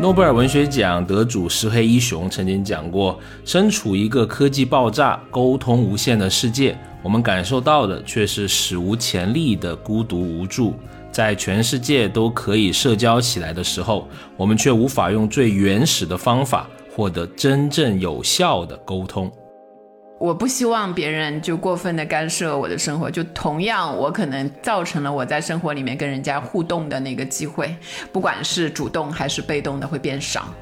诺贝尔文学奖得主石黑一雄曾经讲过：“身处一个科技爆炸、沟通无限的世界，我们感受到的却是史无前例的孤独无助。在全世界都可以社交起来的时候，我们却无法用最原始的方法获得真正有效的沟通。”我不希望别人就过分的干涉我的生活，就同样我可能造成了我在生活里面跟人家互动的那个机会，不管是主动还是被动的会变少。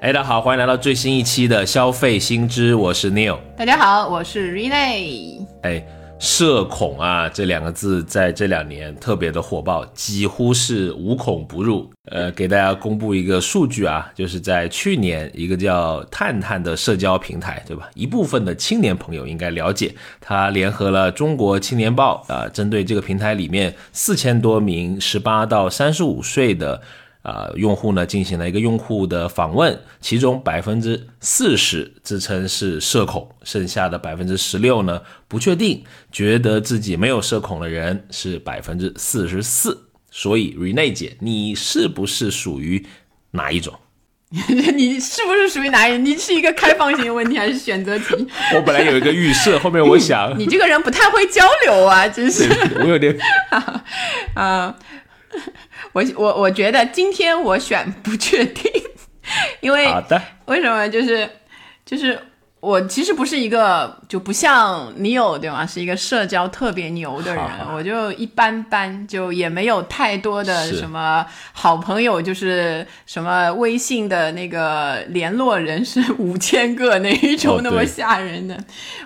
哎，大家好，欢迎来到最新一期的消费新知，我是 Neil。大家好，我是 Rene。哎。社恐啊，这两个字在这两年特别的火爆，几乎是无孔不入。呃，给大家公布一个数据啊，就是在去年，一个叫探探的社交平台，对吧？一部分的青年朋友应该了解，它联合了中国青年报啊，针对这个平台里面四千多名十八到三十五岁的。啊，用户呢进行了一个用户的访问，其中百分之四十自称是社恐，剩下的百分之十六呢不确定，觉得自己没有社恐的人是百分之四十四。所以，Rene 姐，你是不是属于哪一种？你是不是属于哪一？你是一个开放型问题还是选择题？我本来有一个预设，后面我想，你这个人不太会交流啊，真是。我有点啊。我我我觉得今天我选不确定，因为为什么就是就是。我其实不是一个就不像你有对吗？是一个社交特别牛的人，我就一般般，就也没有太多的什么好朋友，就是什么微信的那个联络人是五千个那一种那么吓人的。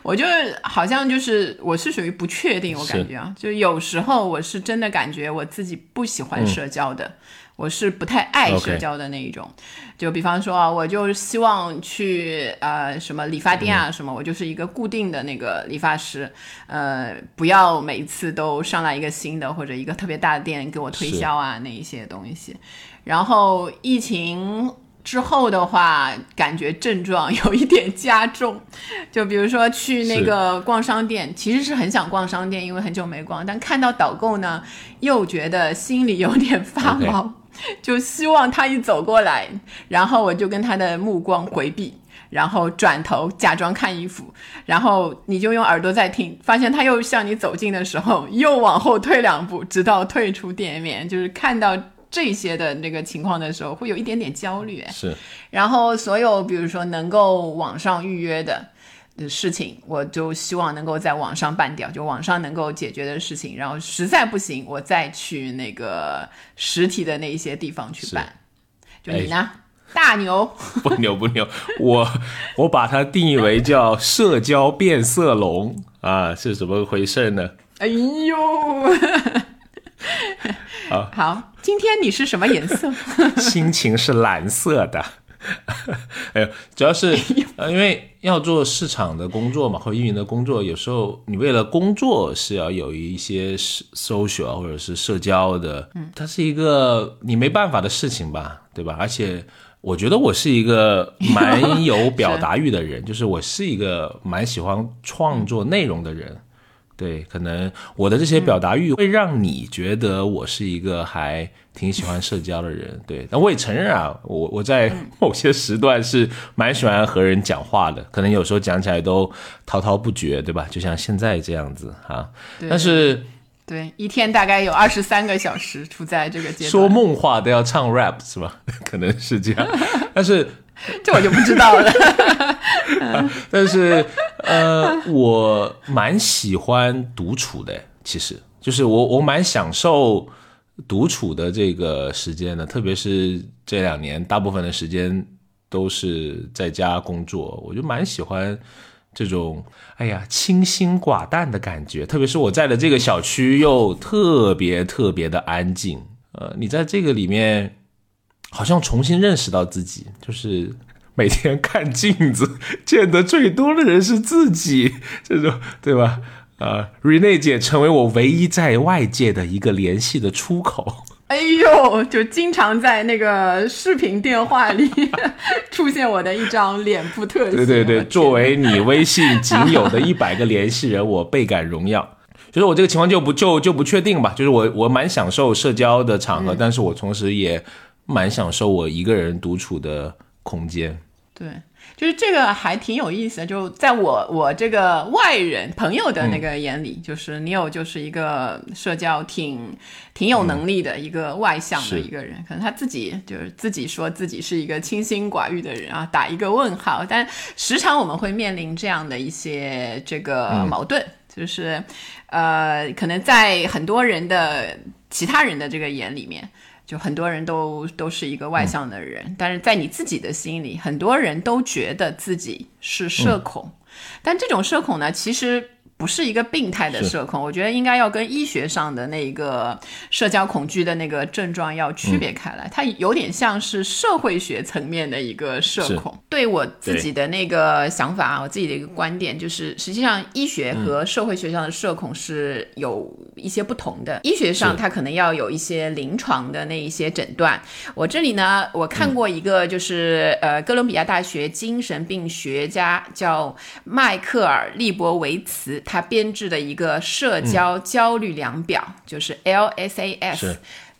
我就好像就是我是属于不确定，我感觉啊，就有时候我是真的感觉我自己不喜欢社交的。我是不太爱社交的那一种，就比方说啊，我就希望去呃什么理发店啊什么，我就是一个固定的那个理发师，呃，不要每次都上来一个新的或者一个特别大的店给我推销啊那一些东西。然后疫情之后的话，感觉症状有一点加重，就比如说去那个逛商店，其实是很想逛商店，因为很久没逛，但看到导购呢，又觉得心里有点发毛。就希望他一走过来，然后我就跟他的目光回避，然后转头假装看衣服，然后你就用耳朵在听，发现他又向你走近的时候，又往后退两步，直到退出店面。就是看到这些的那个情况的时候，会有一点点焦虑。是，然后所有比如说能够网上预约的。的事情，我就希望能够在网上办掉，就网上能够解决的事情，然后实在不行，我再去那个实体的那一些地方去办。就你呢，大牛？不牛不牛，我我把它定义为叫社交变色龙啊，是怎么回事呢？哎呦，好，好，今天你是什么颜色？心情是蓝色的。哎呦，主要是 呃，因为要做市场的工作嘛，或运营的工作，有时候你为了工作是要有一些 social 或者是社交的，嗯，它是一个你没办法的事情吧，对吧？而且我觉得我是一个蛮有表达欲的人，就是我是一个蛮喜欢创作内容的人。对，可能我的这些表达欲会让你觉得我是一个还挺喜欢社交的人。对，但我也承认啊，我我在某些时段是蛮喜欢和人讲话的，可能有时候讲起来都滔滔不绝，对吧？就像现在这样子啊。但是，对，一天大概有二十三个小时处在这个阶段，说梦话都要唱 rap 是吧？可能是这样，但是。这我就不知道了，但是呃，我蛮喜欢独处的，其实就是我我蛮享受独处的这个时间的，特别是这两年大部分的时间都是在家工作，我就蛮喜欢这种哎呀清心寡淡的感觉，特别是我在的这个小区又特别特别的安静，呃，你在这个里面。好像重新认识到自己，就是每天看镜子，见得最多的人是自己，这种对吧？啊，Rene 姐成为我唯一在外界的一个联系的出口。哎呦，就经常在那个视频电话里 出现我的一张脸部特写。对对对，作为你微信仅有的一百个联系人，我倍感荣耀。就是我这个情况就不就就不确定吧。就是我我蛮享受社交的场合，但是我同时也蛮享受我一个人独处的空间。对。就是这个还挺有意思的，就在我我这个外人朋友的那个眼里，就是 Neil 就是一个社交挺挺有能力的一个外向的一个人，可能他自己就是自己说自己是一个清心寡欲的人啊，打一个问号。但时常我们会面临这样的一些这个矛盾，就是呃，可能在很多人的其他人的这个眼里面。就很多人都都是一个外向的人，但是在你自己的心里，很多人都觉得自己是社恐，但这种社恐呢，其实。不是一个病态的社恐，我觉得应该要跟医学上的那一个社交恐惧的那个症状要区别开来。它有点像是社会学层面的一个社恐。对我自己的那个想法啊，我自己的一个观点就是，实际上医学和社会学上的社恐是有一些不同的。医学上它可能要有一些临床的那一些诊断。我这里呢，我看过一个就是呃，哥伦比亚大学精神病学家叫迈克尔利伯维茨。他编制的一个社交焦虑量表，就是 LSAS，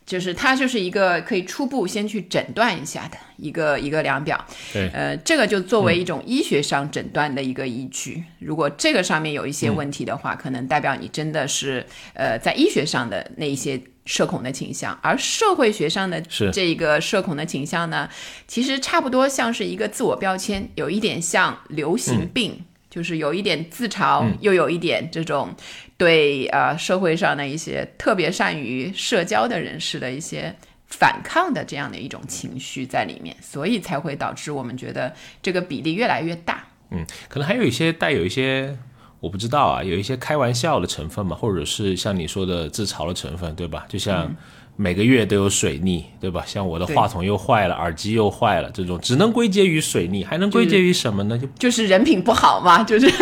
就是它就是一个可以初步先去诊断一下的一个一个量表。对，呃，这个就作为一种医学上诊断的一个依据。如果这个上面有一些问题的话，可能代表你真的是呃在医学上的那一些社恐的倾向。而社会学上的这个社恐的倾向呢，其实差不多像是一个自我标签，有一点像流行病。就是有一点自嘲，又有一点这种对呃社会上的一些特别善于社交的人士的一些反抗的这样的一种情绪在里面，所以才会导致我们觉得这个比例越来越大。嗯，可能还有一些带有一些我不知道啊，有一些开玩笑的成分嘛，或者是像你说的自嘲的成分，对吧？就像。每个月都有水逆，对吧？像我的话筒又坏了，耳机又坏了，这种只能归结于水逆，还能归结于什么呢？就就是人品不好嘛，就是。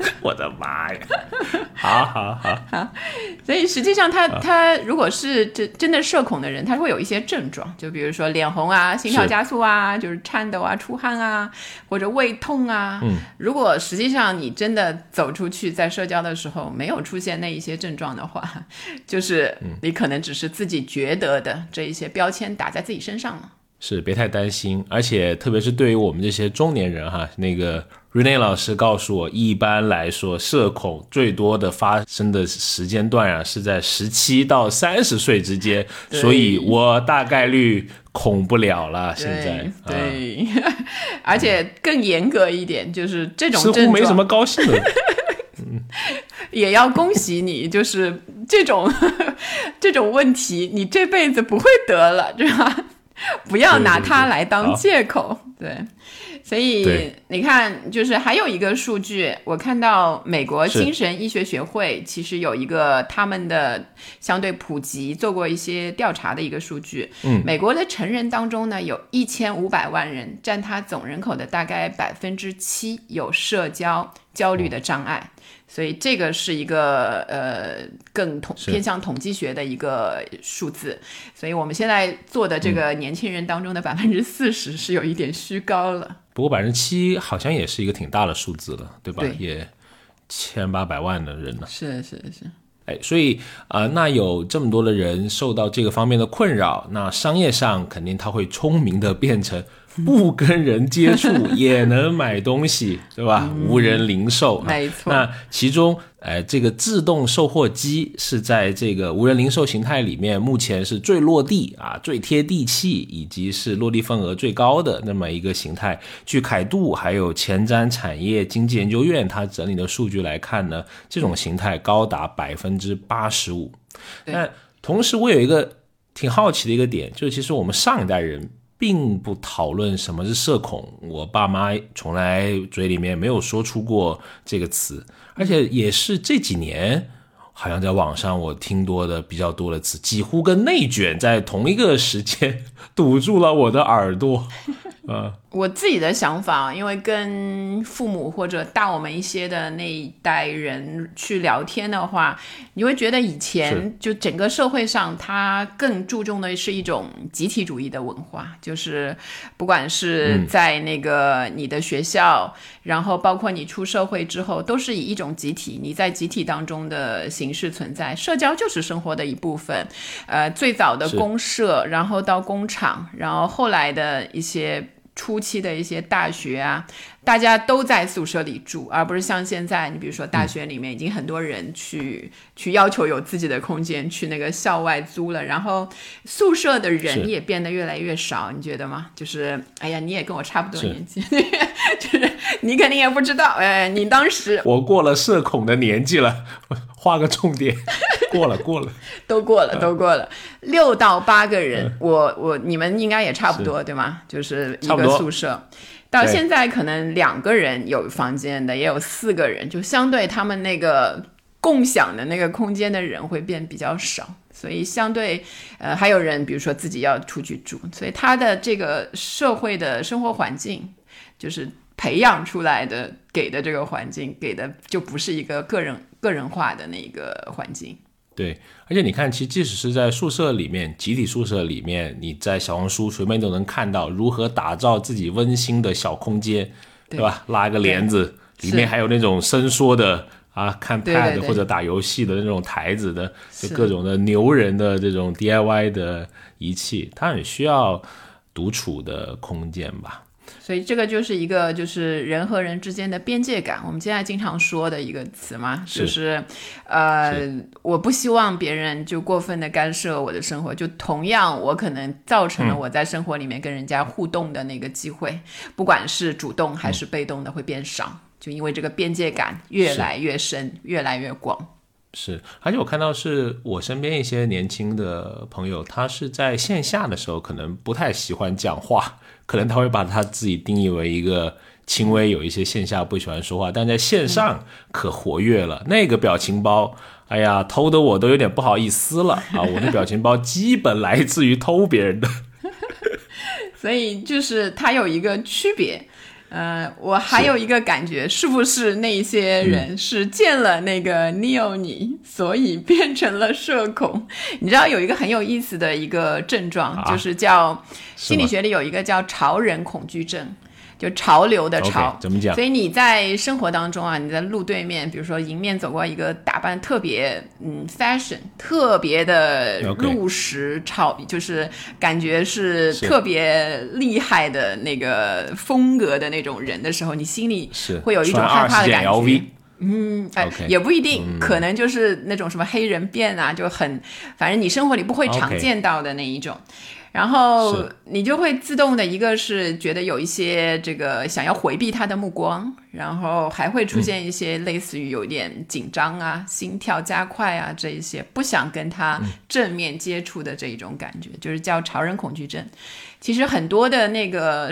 我的妈呀！好好好，好，所以实际上他他如果是真真的社恐的人，他会有一些症状，就比如说脸红啊、心跳加速啊、就是颤抖啊、出汗啊，或者胃痛啊。嗯，如果实际上你真的走出去在社交的时候没有出现那一些症状的话，就是你可能只是自己觉得的这一些标签打在自己身上了。是，别太担心，而且特别是对于我们这些中年人哈，那个。Rene 老师告诉我，一般来说，社恐最多的发生的时间段啊，是在十七到三十岁之间，所以我大概率恐不了了。现在，对，而且更严格一点，就是这种似乎没什么高兴的。嗯，也要恭喜你，就是这种 这种问题，你这辈子不会得了，对吧？不要拿它来当借口，对。所以你看，就是还有一个数据，我看到美国精神医学学会其实有一个他们的相对普及做过一些调查的一个数据。嗯，美国的成人当中呢，有一千五百万人，占他总人口的大概百分之七，有社交焦虑的障碍。所以这个是一个呃更统偏向统计学的一个数字，所以我们现在做的这个年轻人当中的百分之四十是有一点虚高了。不过百分之七好像也是一个挺大的数字了，对吧？对，也千八百万的人呢。是是是。哎，所以啊，那有这么多的人受到这个方面的困扰，那商业上肯定他会聪明的变成。不跟人接触 也能买东西，对吧？无人零售，没错。那其中，呃，这个自动售货机是在这个无人零售形态里面，目前是最落地啊、最贴地气，以及是落地份额最高的那么一个形态。据凯度还有前瞻产业经济研究院它整理的数据来看呢，这种形态高达百分之八十五。那同时，我有一个挺好奇的一个点，就是其实我们上一代人。并不讨论什么是社恐，我爸妈从来嘴里面没有说出过这个词，而且也是这几年，好像在网上我听多的比较多的词，几乎跟内卷在同一个时间 堵住了我的耳朵，啊。我自己的想法，因为跟父母或者大我们一些的那一代人去聊天的话，你会觉得以前就整个社会上，他更注重的是一种集体主义的文化，就是不管是在那个你的学校，然后包括你出社会之后，都是以一种集体，你在集体当中的形式存在，社交就是生活的一部分。呃，最早的公社，然后到工厂，然后后来的一些。初期的一些大学啊，大家都在宿舍里住，而不是像现在，你比如说大学里面已经很多人去去要求有自己的空间，去那个校外租了，然后宿舍的人也变得越来越少，你觉得吗？就是，哎呀，你也跟我差不多年纪，就是你肯定也不知道，哎，你当时我过了社恐的年纪了，画个重点。过了过了，都过了都过了，六到八个人，我我你们应该也差不多对吗？就是一个宿舍，到现在可能两个人有房间的，也有四个人，就相对他们那个共享的那个空间的人会变比较少，所以相对呃还有人比如说自己要出去住，所以他的这个社会的生活环境就是培养出来的给的这个环境给的就不是一个个人个人化的那个环境。对，而且你看，其实即使是在宿舍里面，集体宿舍里面，你在小红书随便都能看到如何打造自己温馨的小空间，对吧？拉一个帘子，里面还有那种伸缩的啊，看 pad 或者打游戏的那种台子的，就各种的牛人的这种 DIY 的仪器，它很需要独处的空间吧。所以这个就是一个就是人和人之间的边界感，我们现在经常说的一个词嘛，就是，呃，我不希望别人就过分的干涉我的生活，就同样我可能造成了我在生活里面跟人家互动的那个机会，不管是主动还是被动的会变少，就因为这个边界感越来越深，越来越广。是，而且我看到是我身边一些年轻的朋友，他是在线下的时候可能不太喜欢讲话。可能他会把他自己定义为一个轻微有一些线下不喜欢说话，但在线上可活跃了。那个表情包，哎呀，偷的我都有点不好意思了啊！我的表情包基本来自于偷别人的，所以就是他有一个区别。呃，我还有一个感觉，是不是那些人是见了那个 Neo 你，所以 变成了社恐？你知道有一个很有意思的一个症状，就是叫心理学里有一个叫潮人恐惧症。就潮流的潮，怎么讲？所以你在生活当中啊，你在路对面，比如说迎面走过一个打扮特别嗯 fashion，特别的入时潮，就是感觉是特别厉害的那个风格的那种人的时候，你心里是。会有一种害怕的感觉。嗯，哎，也不一定，可能就是那种什么黑人变啊，就很，反正你生活里不会常见到的那一种。然后你就会自动的一个是觉得有一些这个想要回避他的目光，然后还会出现一些类似于有点紧张啊、心跳加快啊这一些不想跟他正面接触的这一种感觉，就是叫潮人恐惧症。其实很多的那个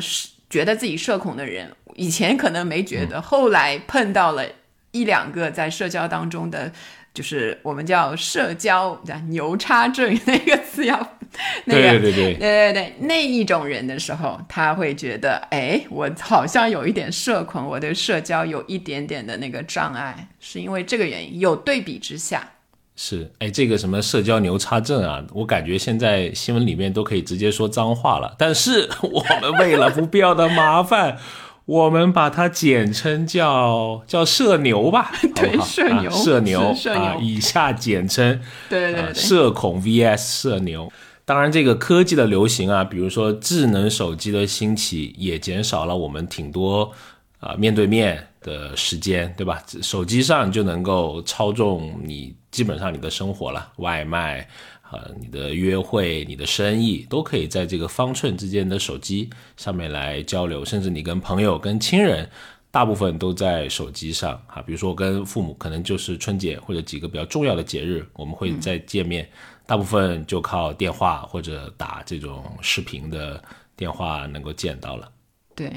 觉得自己社恐的人，以前可能没觉得，后来碰到了一两个在社交当中的。就是我们叫社交牛叉症那个词要，那个对对对对对对那一种人的时候，他会觉得，哎，我好像有一点社恐，我对社交有一点点的那个障碍，是因为这个原因。有对比之下，是哎，这个什么社交牛叉症啊，我感觉现在新闻里面都可以直接说脏话了。但是我们为了不必要的麻烦。我们把它简称叫叫社牛吧，对，社牛，社牛，社牛，以下简称，对对对，社恐 vs 社牛。当然，这个科技的流行啊，比如说智能手机的兴起，也减少了我们挺多啊面对面的时间，对吧？手机上就能够操纵你基本上你的生活了，外卖。呃，你的约会、你的生意都可以在这个方寸之间的手机上面来交流，甚至你跟朋友、跟亲人，大部分都在手机上啊。比如说跟父母，可能就是春节或者几个比较重要的节日，我们会再见面，大部分就靠电话或者打这种视频的电话能够见到了。对。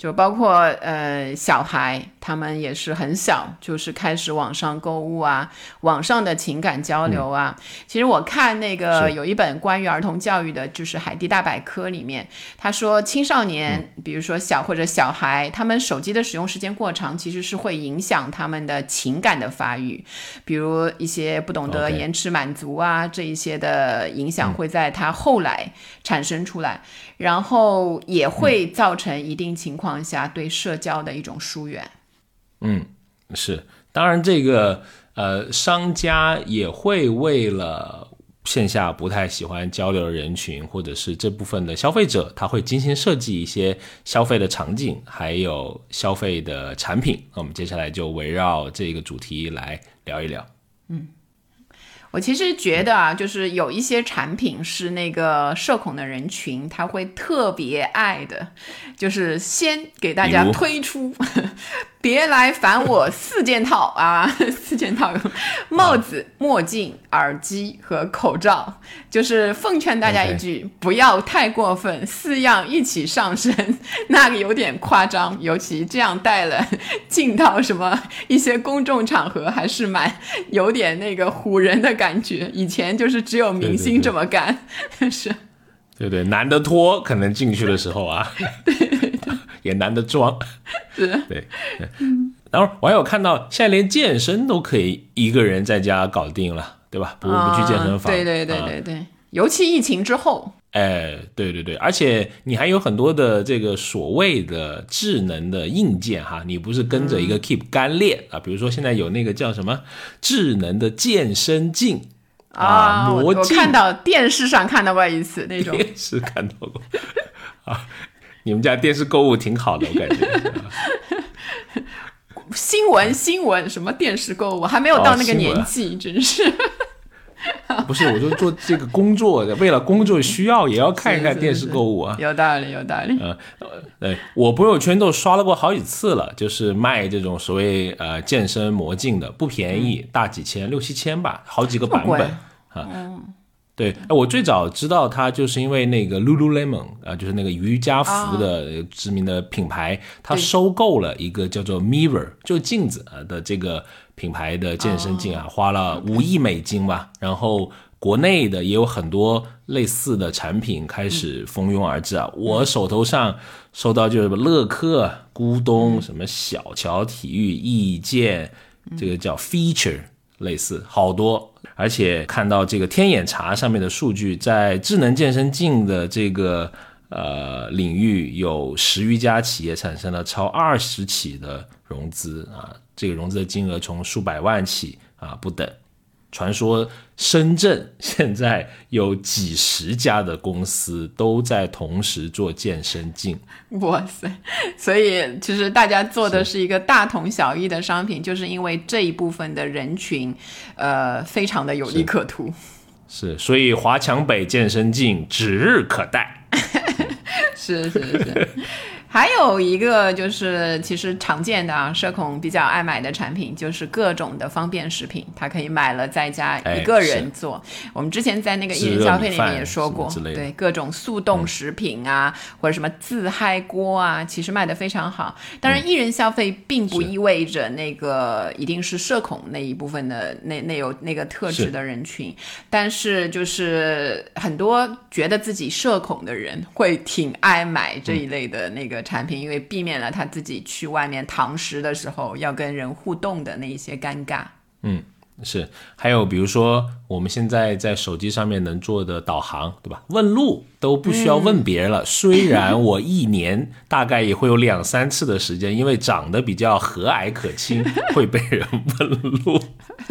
就包括呃小孩，他们也是很小，就是开始网上购物啊，网上的情感交流啊。其实我看那个有一本关于儿童教育的，就是《海地大百科》里面，他说青少年，比如说小或者小孩，他们手机的使用时间过长，其实是会影响他们的情感的发育，比如一些不懂得延迟满足啊，这一些的影响会在他后来产生出来。然后也会造成一定情况下对社交的一种疏远。嗯，是，当然这个呃，商家也会为了线下不太喜欢交流的人群，或者是这部分的消费者，他会精心设计一些消费的场景，还有消费的产品。那我们接下来就围绕这个主题来聊一聊。嗯。我其实觉得啊，就是有一些产品是那个社恐的人群他会特别爱的，就是先给大家推出。别来烦我四件套啊，四件套，帽子、墨镜、耳机和口罩，就是奉劝大家一句，不要太过分，四样一起上身，那个有点夸张，尤其这样戴了进到什么一些公众场合，还是蛮有点那个唬人的感觉。以前就是只有明星这么干，是，对对，难得脱，可能进去的时候啊，对。也难得装，是，对，嗯，然后我还有看到，现在连健身都可以一个人在家搞定了，对吧？不不去健身房，对对对对对，尤其疫情之后，哎，对对对，而且你还有很多的这个所谓的智能的硬件哈，你不是跟着一个 Keep 干练啊，比如说现在有那个叫什么智能的健身镜啊，我看到电视上看到过一次那种，电视看到过。啊。你们家电视购物挺好的，我感觉。新闻新闻什么电视购物还没有到那个年纪，真是。不是，我就做这个工作的，为了工作需要，也要看一看电视购物啊。有道理，有道理。嗯，对我朋友圈都刷了过好几次了，就是卖这种所谓呃健身魔镜的，不便宜，大几千，六七千吧，好几个版本啊。嗯。对，我最早知道它就是因为那个 Lululemon 啊，就是那个瑜伽服的知名的品牌，它收购了一个叫做 Mirror 就镜子啊的这个品牌的健身镜啊，花了五亿美金吧。然后国内的也有很多类似的产品开始蜂拥而至啊。我手头上收到就是乐客、咕咚、什么小乔体育、易健，这个叫 Feature。类似好多，而且看到这个天眼查上面的数据，在智能健身镜的这个呃领域，有十余家企业产生了超二十起的融资啊，这个融资的金额从数百万起啊不等。传说深圳现在有几十家的公司都在同时做健身镜，哇塞！所以其实大家做的是一个大同小异的商品，就是因为这一部分的人群，呃，非常的有利可图。是，所以华强北健身镜指日可待。是 是是。还有一个就是，其实常见的啊，社恐比较爱买的产品就是各种的方便食品，他可以买了在家一个人做。我们之前在那个艺人消费里面也说过，对各种速冻食品啊，或者什么自嗨锅啊，其实卖的非常好。当然，艺人消费并不意味着那个一定是社恐那一部分的那那有那个特质的人群，但是就是很多觉得自己社恐的人会挺爱买这一类的那个。产品，因为避免了他自己去外面堂食的时候要跟人互动的那一些尴尬。嗯，是。还有比如说，我们现在在手机上面能做的导航，对吧？问路都不需要问别人了。虽然我一年大概也会有两三次的时间，因为长得比较和蔼可亲，会被人问路。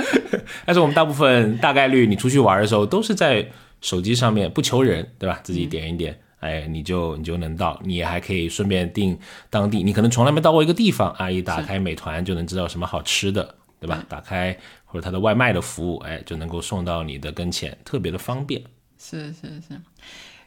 但是我们大部分大概率，你出去玩的时候都是在手机上面不求人，对吧？自己点一点。哎，你就你就能到，你还可以顺便订当地，你可能从来没到过一个地方，阿姨打开美团就能知道什么好吃的，对吧？打开或者它的外卖的服务，哎，就能够送到你的跟前，特别的方便。是是是。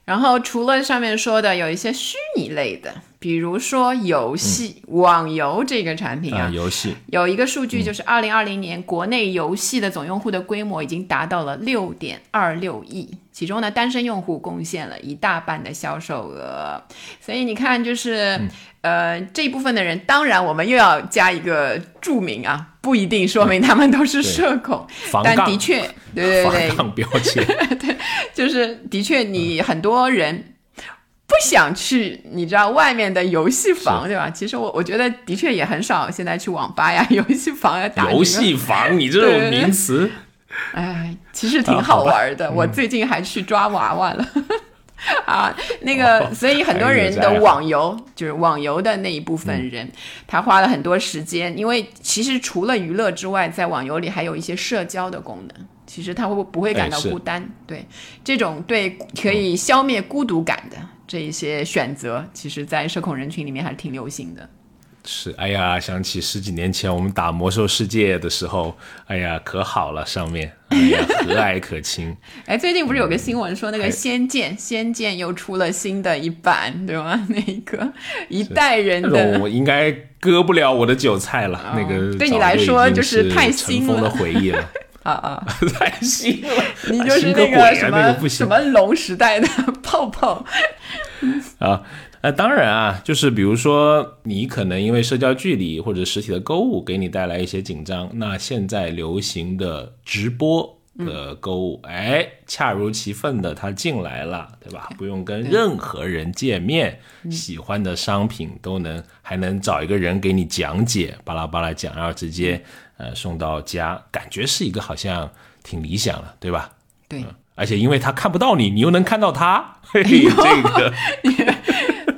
然后除了上面说的有一些虚拟类的，比如说游戏、网游这个产品啊，游戏。有一个数据，就是二零二零年国内游戏的总用户的规模已经达到了六点二六亿，其中呢，单身用户贡献了一大半的销售额。所以你看，就是呃这一部分的人，当然我们又要加一个注明啊，不一定说明他们都是社恐，但的确，对对对，防杠标签，对，就是的确你很多人。不想去，你知道外面的游戏房对吧？其实我我觉得的确也很少现在去网吧呀、游戏房呀打。游戏房，你这种名词，哎，其实挺好玩的。我最近还去抓娃娃了 啊，那个，所以很多人的网游就是网游的那一部分人，他花了很多时间，因为其实除了娱乐之外，在网游里还有一些社交的功能。其实他会不会感到孤单？对，这种对可以消灭孤独感的。这一些选择，其实，在社恐人群里面还是挺流行的。是，哎呀，想起十几年前我们打魔兽世界的时候，哎呀，可好了，上面哎呀，和蔼可亲。哎，最近不是有个新闻说，那个《仙剑》《仙剑》又出了新的一版，对吗？那个一代人的，我应该割不了我的韭菜了。那个对你来说就是太新了的回忆了。啊 啊，太新了！你就是那个什么什么龙时代的泡泡啊？那当然啊，就是比如说你可能因为社交距离或者实体的购物给你带来一些紧张，那现在流行的直播的购物，哎，恰如其分的它进来了，对吧？不用跟任何人见面，喜欢的商品都能还能找一个人给你讲解，巴拉巴拉讲，然后直接。呃，送到家，感觉是一个好像挺理想的，对吧？对，而且因为他看不到你，你又能看到他，嘿嘿这个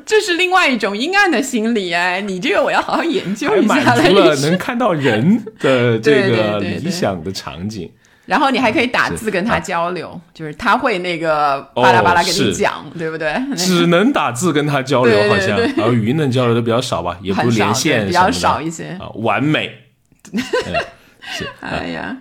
这是另外一种阴暗的心理哎，你这个我要好好研究一下。满足了能看到人的 这个理想的场景，然后你还可以打字跟他交流，就是他会那个巴拉巴拉跟你讲，对不对？只能打字跟他交流，好像，然后语音能交流的比较少吧，也不连线比较少一些。啊，完美。是，哎呀。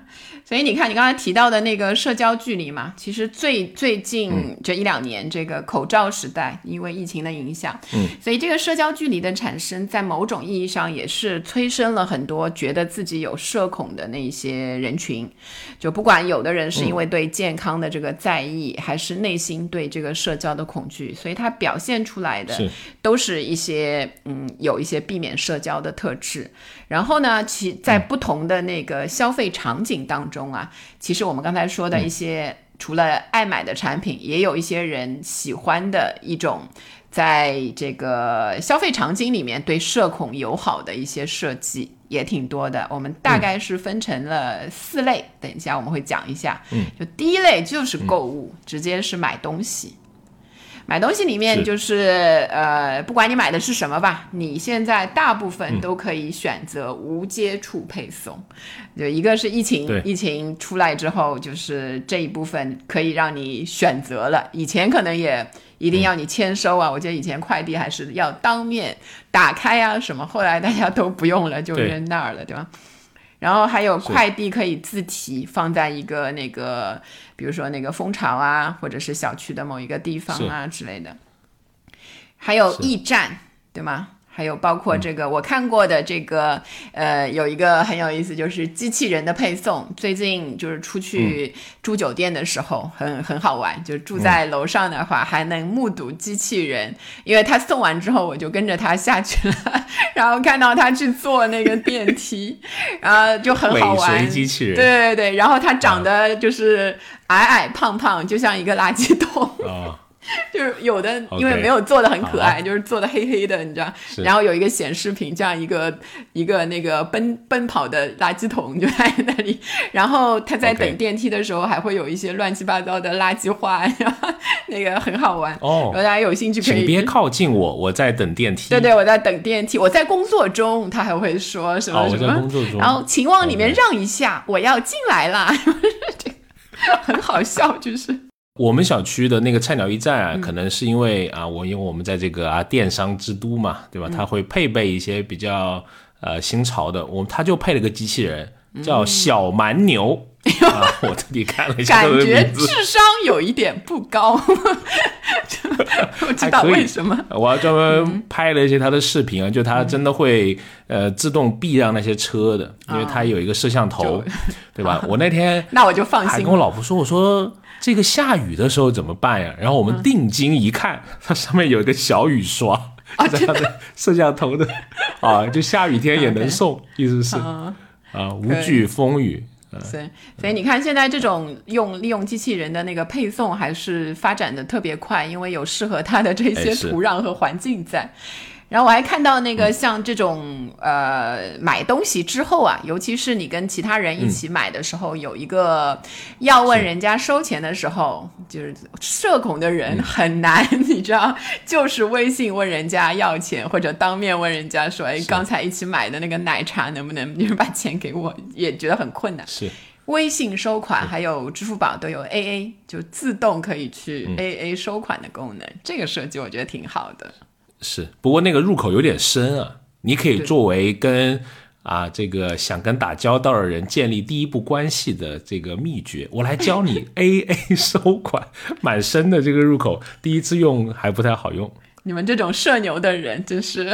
所以你看，你刚才提到的那个社交距离嘛，其实最最近这一两年，这个口罩时代，因为疫情的影响，嗯，所以这个社交距离的产生，在某种意义上也是催生了很多觉得自己有社恐的那些人群。就不管有的人是因为对健康的这个在意，还是内心对这个社交的恐惧，所以他表现出来的都是一些嗯，有一些避免社交的特质。然后呢，其在不同的那个消费场景当中啊，其实我们刚才说的一些，除了爱买的产品，也有一些人喜欢的一种，在这个消费场景里面对社恐友好的一些设计也挺多的。我们大概是分成了四类，等一下我们会讲一下。嗯，就第一类就是购物，直接是买东西。买东西里面就是呃，不管你买的是什么吧，你现在大部分都可以选择无接触配送。就一个是疫情，疫情出来之后，就是这一部分可以让你选择了。以前可能也一定要你签收啊，我觉得以前快递还是要当面打开啊什么，后来大家都不用了，就扔那儿了，对吧？然后还有快递可以自提，放在一个那个，比如说那个蜂巢啊，或者是小区的某一个地方啊之类的。还有驿站，对吗？还有包括这个，我看过的这个，呃，有一个很有意思，就是机器人的配送。最近就是出去住酒店的时候，很很好玩，就住在楼上的话，还能目睹机器人，因为他送完之后，我就跟着他下去了，然后看到他去坐那个电梯，然后就很好玩。机器人，对对对，然后他长得就是矮矮胖胖，就像一个垃圾桶。就是有的，因为没有做的很可爱，就是做的黑黑的，你知道。然后有一个显示屏，这样一个一个那个奔奔跑的垃圾桶 就在那里。然后他在等电梯的时候，还会有一些乱七八糟的垃圾话，那个很好玩。哦，大家有兴趣可以。别靠近我，我在等电梯。对对，我在等电梯，我在工作中。他还会说什么什么？工作中。然后请往里面让一下，我要进来啦。这个很好笑，就是。我们小区的那个菜鸟驿站啊，可能是因为啊，我因为我们在这个啊电商之都嘛，对吧？它会配备一些比较呃新潮的，我它就配了个机器人，叫小蛮牛。啊我特地看了一下，感觉智商有一点不高。知道为什么。我还专门拍了一些他的视频啊，就他真的会呃自动避让那些车的，因为他有一个摄像头，对吧？我那天 那我就放心，还跟我老婆说，我说这个下雨的时候怎么办呀？然后我们定睛一看，它上面有一个小雨刷在他的摄像头的啊，就下雨天也能 送，意思是啊无惧风雨。所以，所以你看，现在这种用利用机器人的那个配送还是发展的特别快，因为有适合它的这些土壤和环境在。然后我还看到那个像这种呃买东西之后啊，尤其是你跟其他人一起买的时候，有一个要问人家收钱的时候，就是社恐的人很难，你知道，就是微信问人家要钱，或者当面问人家说，哎，刚才一起买的那个奶茶能不能就是把钱给我，也觉得很困难。是。微信收款还有支付宝都有 AA，就自动可以去 AA 收款的功能，这个设计我觉得挺好的。是，不过那个入口有点深啊。你可以作为跟啊这个想跟打交道的人建立第一步关系的这个秘诀，我来教你 A A 收款，蛮深的这个入口，第一次用还不太好用。你们这种社牛的人真是。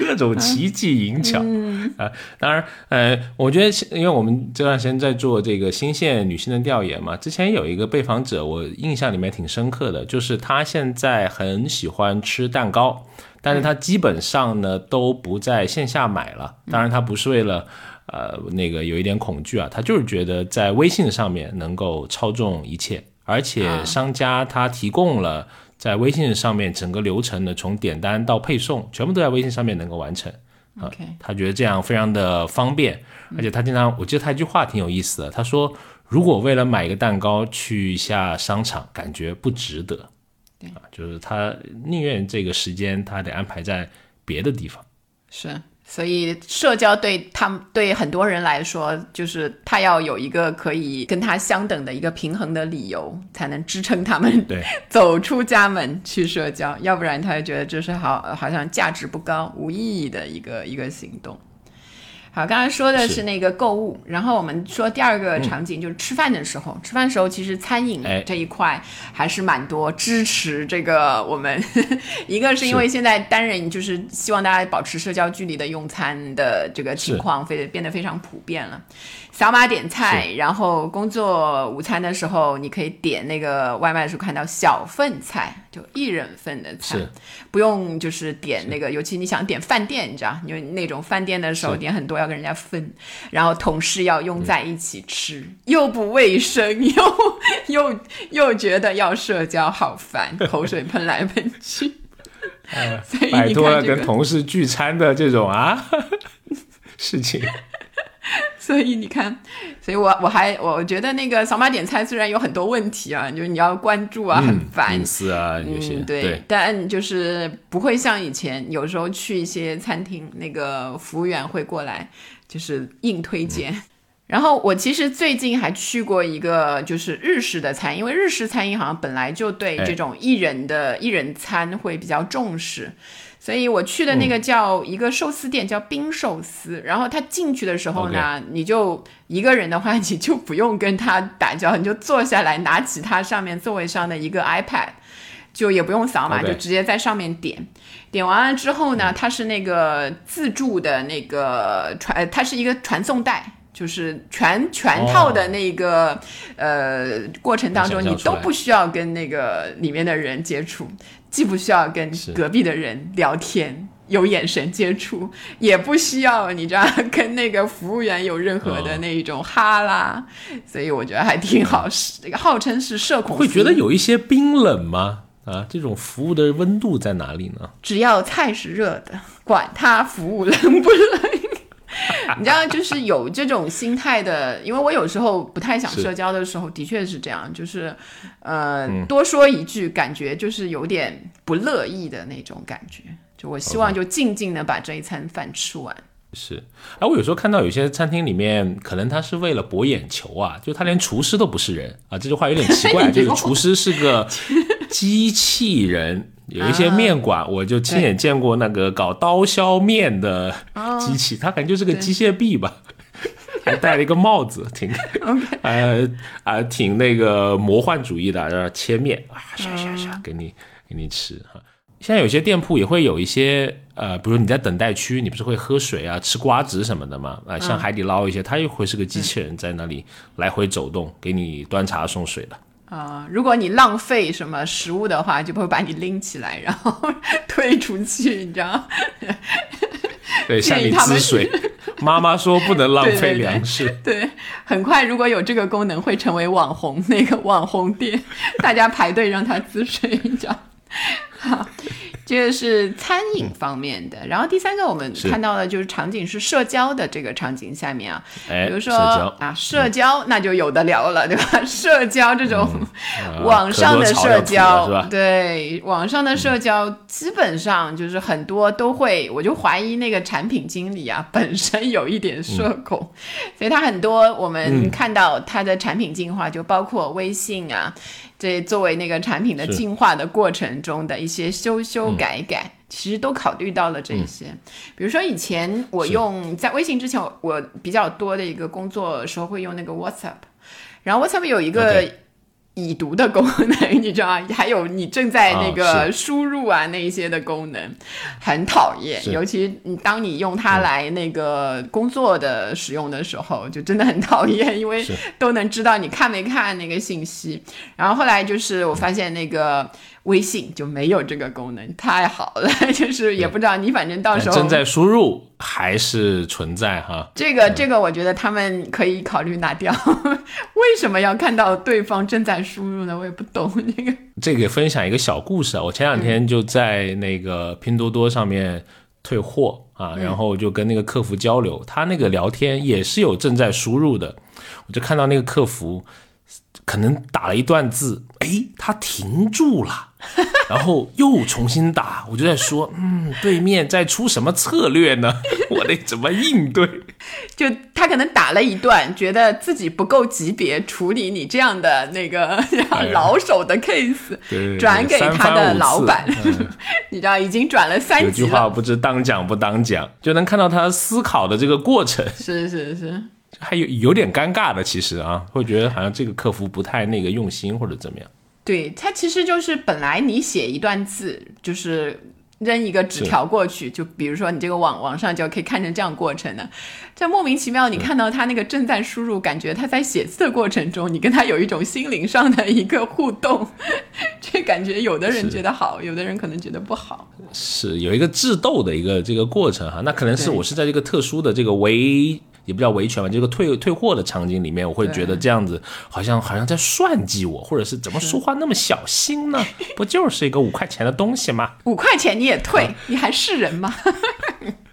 各种奇技淫巧啊！当然，呃，我觉得，因为我们这段时间在做这个新线女性的调研嘛，之前有一个被访者，我印象里面挺深刻的，就是她现在很喜欢吃蛋糕，但是她基本上呢都不在线下买了。当然，她不是为了呃那个有一点恐惧啊，她就是觉得在微信上面能够操纵一切，而且商家他提供了。在微信上面，整个流程呢，从点单到配送，全部都在微信上面能够完成。啊，他觉得这样非常的方便，而且他经常，我记得他一句话挺有意思的，他说：“如果为了买一个蛋糕去一下商场，感觉不值得。”对啊，就是他宁愿这个时间他得安排在别的地方。是。所以，社交对他们对很多人来说，就是他要有一个可以跟他相等的一个平衡的理由，才能支撑他们对 走出家门去社交，要不然他就觉得这是好好像价值不高、无意义的一个一个行动。好，刚刚说的是那个购物，然后我们说第二个场景就是吃饭的时候。吃饭的时候，其实餐饮这一块还是蛮多支持这个我们。一个是因为现在单人就是希望大家保持社交距离的用餐的这个情况，非变得非常普遍了。扫码点菜，然后工作午餐的时候，你可以点那个外卖的时候看到小份菜，就一人份的菜，不用就是点那个，尤其你想点饭店，你知道，因为那种饭店的时候点很多要跟人家分，然后同事要用在一起吃，又不卫生，又 又又觉得要社交好烦，口水喷来喷去，摆脱了跟同事聚餐的这种啊 事情。所以你看，所以我我还我觉得那个扫码点菜虽然有很多问题啊，就是你要关注啊，很烦隐私啊，有些对，但就是不会像以前有时候去一些餐厅，那个服务员会过来就是硬推荐。然后我其实最近还去过一个就是日式的餐，因为日式餐饮好像本来就对这种一人的一人餐会比较重视。所以我去的那个叫一个寿司店，叫冰寿司。然后他进去的时候呢，你就一个人的话，你就不用跟他打交道，你就坐下来，拿起他上面座位上的一个 iPad，就也不用扫码，就直接在上面点。点完了之后呢，它是那个自助的那个传，它是一个传送带，就是全全套的那个呃过程当中，你都不需要跟那个里面的人接触。既不需要跟隔壁的人聊天有眼神接触，也不需要你知道跟那个服务员有任何的那一种哈拉，所以我觉得还挺好。这个号称是社恐，会觉得有一些冰冷吗？啊，这种服务的温度在哪里呢？只要菜是热的，管他服务冷不冷。你知道，就是有这种心态的，因为我有时候不太想社交的时候，的确是这样，就是，呃，多说一句，感觉就是有点不乐意的那种感觉。就我希望就静静的把这一餐饭吃完。是，啊，我有时候看到有些餐厅里面，可能他是为了博眼球啊，就他连厨师都不是人啊，这句话有点奇怪，这个厨师是个 机器人。有一些面馆，我就亲眼见过那个搞刀削面的机器，它感觉就是个机械臂吧。还戴了一个帽子，挺呃啊挺那个魔幻主义的，然后切面啊，刷刷刷给你给你吃哈。现在有些店铺也会有一些呃，比如你在等待区，你不是会喝水啊、吃瓜子什么的吗？啊，像海底捞一些，它又会是个机器人在那里来回走动，给你端茶送水的。啊，如果你浪费什么食物的话，就不会把你拎起来，然后 推出去，你知道？对，向你滋水。妈妈说不能浪费粮食。对，很快如果有这个功能，会成为网红那个网红店，大家排队让它滋水，你知道？好。这个是餐饮方面的，然后第三个我们看到的就是场景是社交的这个场景下面啊，比如说啊社交那就有的聊了，对吧？社交这种 网上的社交，对网上的社交基本上就是很多都会，我就怀疑那个产品经理啊本身有一点社恐，所以他很多我们看到他的产品进化就包括微信啊。这作为那个产品的进化的过程中的一些修修改改，其实都考虑到了这些。比如说以前我用在微信之前，我比较多的一个工作时候会用那个 WhatsApp，然后 WhatsApp 有一个。已读的功能，你知道吗？还有你正在那个输入啊那一些的功能，很讨厌。尤其你当你用它来那个工作的使用的时候，就真的很讨厌，因为都能知道你看没看那个信息。然后后来就是我发现那个。微信就没有这个功能，太好了，就是也不知道你反正到时候正在输入还是存在哈。这个这个，我觉得他们可以考虑拿掉。为什么要看到对方正在输入呢？我也不懂 这个。这个分享一个小故事啊，我前两天就在那个拼多多上面退货啊，然后就跟那个客服交流，他那个聊天也是有正在输入的，我就看到那个客服。可能打了一段字，哎，他停住了，然后又重新打，我就在说，嗯，对面在出什么策略呢？我得怎么应对？就他可能打了一段，觉得自己不够级别处理你这样的那个 老手的 case，转给他的老板，你知道已经转了三级了。有句话不知当讲不当讲，就能看到他思考的这个过程。是是是。还有有点尴尬的，其实啊，会觉得好像这个客服不太那个用心或者怎么样。对它其实就是本来你写一段字，就是扔一个纸条过去，就比如说你这个网网上就可以看成这样过程的。这莫名其妙，你看到他那个正在输入，感觉他在写字的过程中，你跟他有一种心灵上的一个互动，这感觉有的人觉得好，有的人可能觉得不好。是有一个智斗的一个这个过程哈，那可能是我是在这个特殊的这个为。也不叫维权吧，这个退退货的场景里面，我会觉得这样子好像好像在算计我，或者是怎么说话那么小心呢？不就是一个五块钱的东西吗？五块钱你也退，你还是人吗？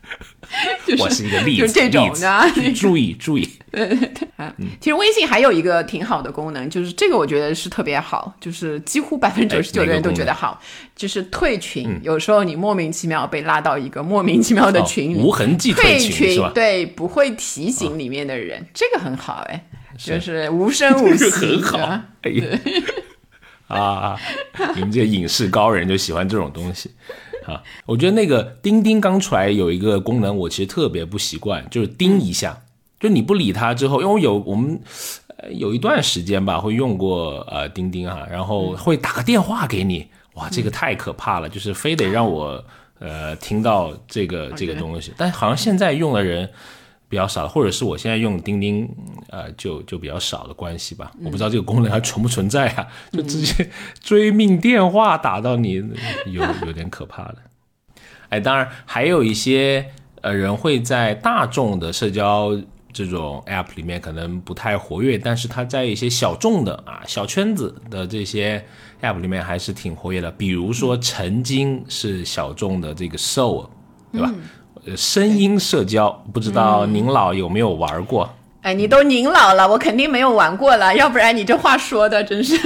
我是一个例子，就这种的，注意注意。其实微信还有一个挺好的功能，就是这个我觉得是特别好，就是几乎百分之九十九的人都觉得好，就是退群。有时候你莫名其妙被拉到一个莫名其妙的群里，无痕迹退群对，不会提醒里面的人，这个很好哎，就是无声无息，很好。哎呀，啊，你们这些影视高人就喜欢这种东西。啊，我觉得那个钉钉刚出来有一个功能，我其实特别不习惯，就是钉一下，就你不理它之后，因为我有我们有一段时间吧，会用过呃钉钉哈，然后会打个电话给你，哇，这个太可怕了，就是非得让我呃听到这个这个东西，但好像现在用的人。比较少，或者是我现在用钉钉，呃，就就比较少的关系吧。我不知道这个功能还存不存在啊？就直接追命电话打到你，有有点可怕的。哎，当然还有一些呃人会在大众的社交这种 app 里面可能不太活跃，但是他在一些小众的啊小圈子的这些 app 里面还是挺活跃的。比如说曾经是小众的这个 Soul，对吧？声音社交，不知道您老有没有玩过？哎，你都您老了，我肯定没有玩过了，要不然你这话说的真是。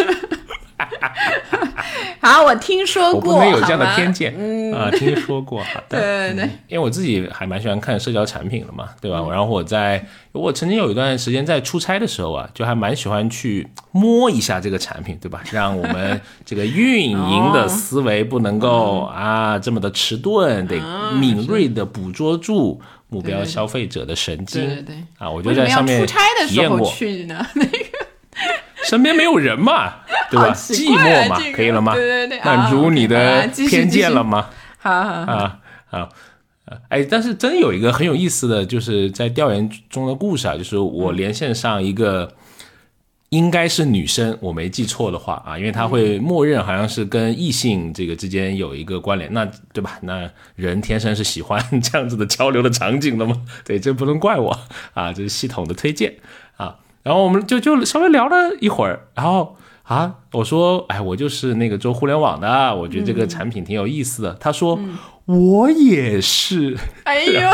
好，我听说过，我不能有这样的偏见，嗯。啊，听说过，好的，对对对，因为我自己还蛮喜欢看社交产品的嘛，对吧？然后我在我曾经有一段时间在出差的时候啊，就还蛮喜欢去摸一下这个产品，对吧？让我们这个运营的思维不能够啊这么的迟钝，得敏锐的捕捉住目标消费者的神经，对对啊，我就在上面出差的时候去呢，那个。身边没有人嘛，对吧？寂寞嘛，可以了吗？对对对，满足你的偏见了吗？好好啊，好，哎，但是真有一个很有意思的就是在调研中的故事啊，就是我连线上一个应该是女生，我没记错的话啊，因为她会默认好像是跟异性这个之间有一个关联，那对吧？那人天生是喜欢 这样子的交流的场景的嘛？对，这不能怪我啊，这是系统的推荐啊。然后我们就就稍微聊了一会儿，然后啊，我说，哎，我就是那个做互联网的，我觉得这个产品挺有意思的。他说，我也是。哎呦，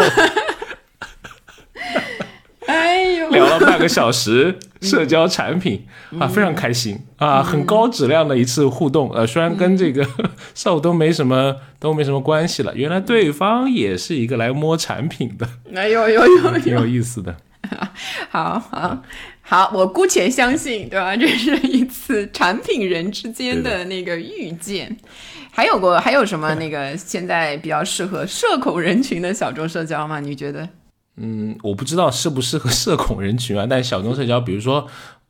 哎呦，聊了半个小时社交产品啊，非常开心啊，很高质量的一次互动。呃，虽然跟这个 上午都没什么都没什么关系了，原来对方也是一个来摸产品的。哎呦呦呦，挺有意思的。好 好。好，我姑且相信，对吧？这是一次产品人之间的那个遇见。还有过，还有什么 那个现在比较适合社恐人群的小众社交吗？你觉得？嗯，我不知道适不适合社恐人群啊。但小众社交，比如说，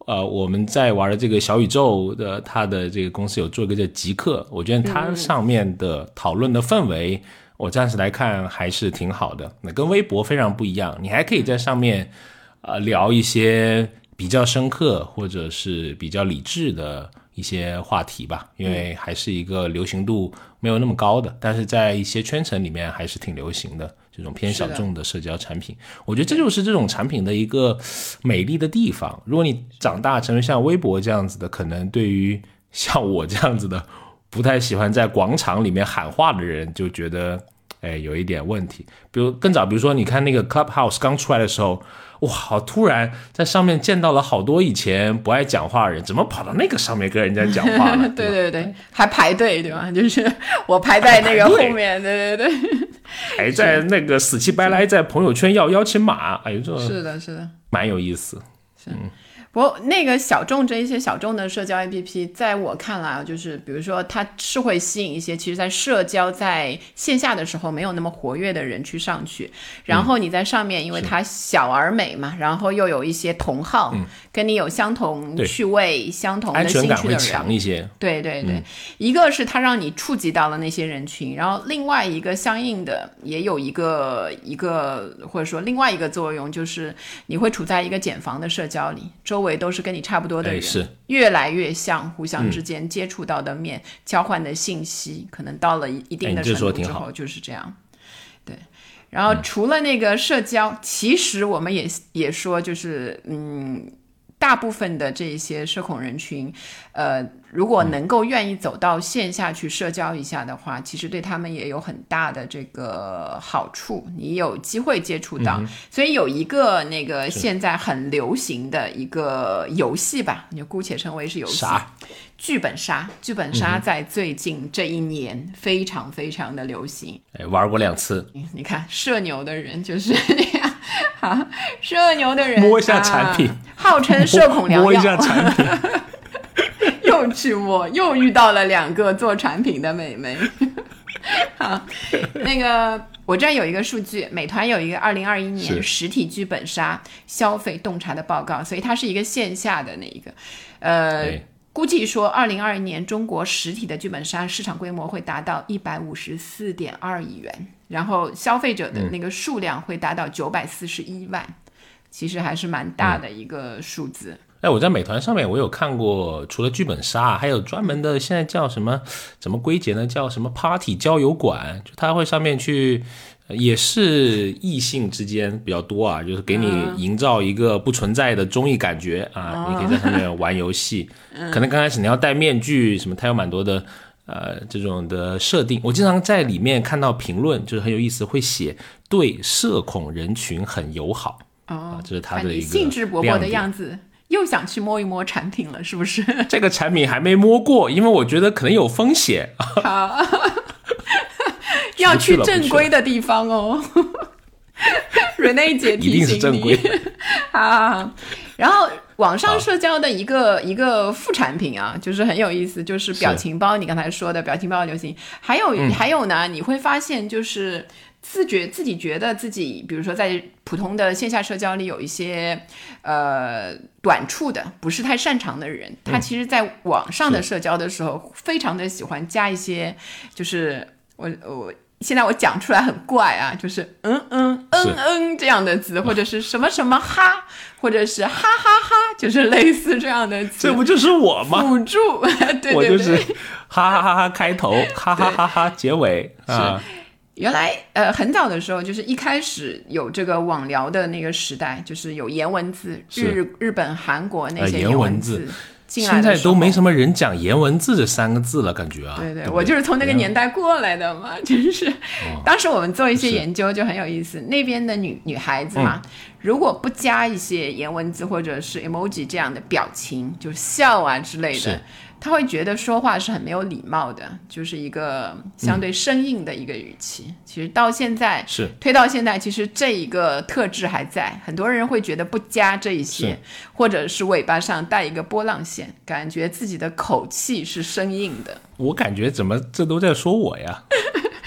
呃，我们在玩的这个小宇宙的，它的这个公司有做一个叫极客，我觉得它上面的讨论的氛围，我暂时来看还是挺好的。那跟微博非常不一样，你还可以在上面，呃，聊一些。比较深刻或者是比较理智的一些话题吧，因为还是一个流行度没有那么高的，但是在一些圈层里面还是挺流行的这种偏小众的社交产品。我觉得这就是这种产品的一个美丽的地方。如果你长大成为像微博这样子的，可能对于像我这样子的不太喜欢在广场里面喊话的人，就觉得哎有一点问题。比如更早，比如说你看那个 Clubhouse 刚出来的时候。哇，好突然在上面见到了好多以前不爱讲话的人，怎么跑到那个上面跟人家讲话了？对对对，还排队对吧？就是我排在那个后面，对对对，还 在那个死乞白赖在朋友圈要邀请码，哎呦，这是的，是的，蛮有意思，是。我那个小众这一些小众的社交 APP，在我看来啊，就是比如说它是会吸引一些其实，在社交在线下的时候没有那么活跃的人去上去，然后你在上面，因为它小而美嘛，然后又有一些同好，跟你有相同趣味、相同的兴趣的人，强一些。对对对，一个是它让你触及到了那些人群，然后另外一个相应的也有一个一个或者说另外一个作用，就是你会处在一个茧房的社交里，周围。都是跟你差不多的人，是越来越像，互相之间接触到的面、交换的信息，可能到了一定的程度之后就是这样。对，然后除了那个社交，其实我们也也说，就是嗯。大部分的这些社恐人群，呃，如果能够愿意走到线下去社交一下的话，其实对他们也有很大的这个好处。你有机会接触到，所以有一个那个现在很流行的一个游戏吧，你就姑且称为是游戏。剧本杀，剧本杀在最近这一年非常非常的流行。哎，玩过两次。你看，社牛的人就是 社牛的人摸一下产品，号称社恐良药。摸一下产品，又去摸，又遇到了两个做产品的美眉。好，那个我这儿有一个数据，美团有一个二零二一年实体剧本杀消费洞察的报告，所以它是一个线下的那一个，呃。估计说，二零二一年中国实体的剧本杀市场规模会达到一百五十四点二亿元，然后消费者的那个数量会达到九百四十一万，其实还是蛮大的一个数字。哎，我在美团上面我有看过，除了剧本杀，还有专门的，现在叫什么？怎么归结呢？叫什么 Party 交友馆？就他会上面去。也是异性之间比较多啊，就是给你营造一个不存在的综艺感觉啊，你可以在上面玩游戏。可能刚开始你要戴面具什么，它有蛮多的呃这种的设定。我经常在里面看到评论，就是很有意思，会写对社恐人群很友好啊，这是他的一个兴致勃勃的样子，又想去摸一摸产品了，是不是？这个产品还没摸过，因为我觉得可能有风险。好，要去正规的地方哦。瑞内姐提醒你。好，然后网上社交的一个一个副产品啊，就是很有意思，就是表情包。你刚才说的表情包流行，还有还有呢，你会发现就是。自觉自己觉得自己，比如说在普通的线下社交里有一些呃短处的，不是太擅长的人，他其实在网上的社交的时候，非常的喜欢加一些，就是我我现在我讲出来很怪啊，就是嗯嗯嗯嗯这样的字，或者是什么什么哈，或者是哈哈哈，就是类似这样的字。这不就是我吗？辅助，对我就是哈哈哈哈开头，哈哈哈哈结尾啊。原来，呃，很早的时候，就是一开始有这个网聊的那个时代，就是有颜文字，日日本、韩国那些颜文字现在都没什么人讲颜文字这三个字了，感觉啊。对对，我就是从那个年代过来的嘛，真是。当时我们做一些研究就很有意思，那边的女女孩子嘛，如果不加一些颜文字或者是 emoji 这样的表情，就笑啊之类的。他会觉得说话是很没有礼貌的，就是一个相对生硬的一个语气。其实到现在是推到现在，其实这一个特质还在。很多人会觉得不加这一些，或者是尾巴上带一个波浪线，感觉自己的口气是生硬的。我感觉怎么这都在说我呀？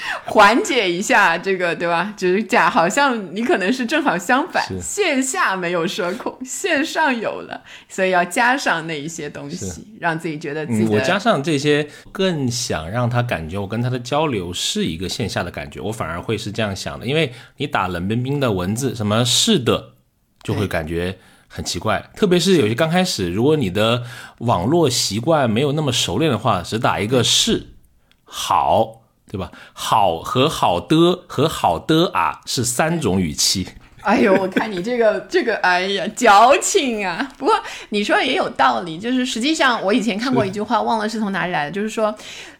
缓解一下这个，对吧？就是假，好像你可能是正好相反，线下没有社恐，线上有了，所以要加上那一些东西，让自己觉得自己。我加上这些，更想让他感觉我跟他的交流是一个线下的感觉，我反而会是这样想的，因为你打冷冰冰的文字，什么是的，就会感觉很奇怪。特别是有些刚开始，如果你的网络习惯没有那么熟练的话，只打一个是好。对吧？好和好的和好的啊，是三种语气。哎呦，我看你这个这个，哎呀，矫情啊！不过你说也有道理，就是实际上我以前看过一句话，忘了是从哪里来的，就是说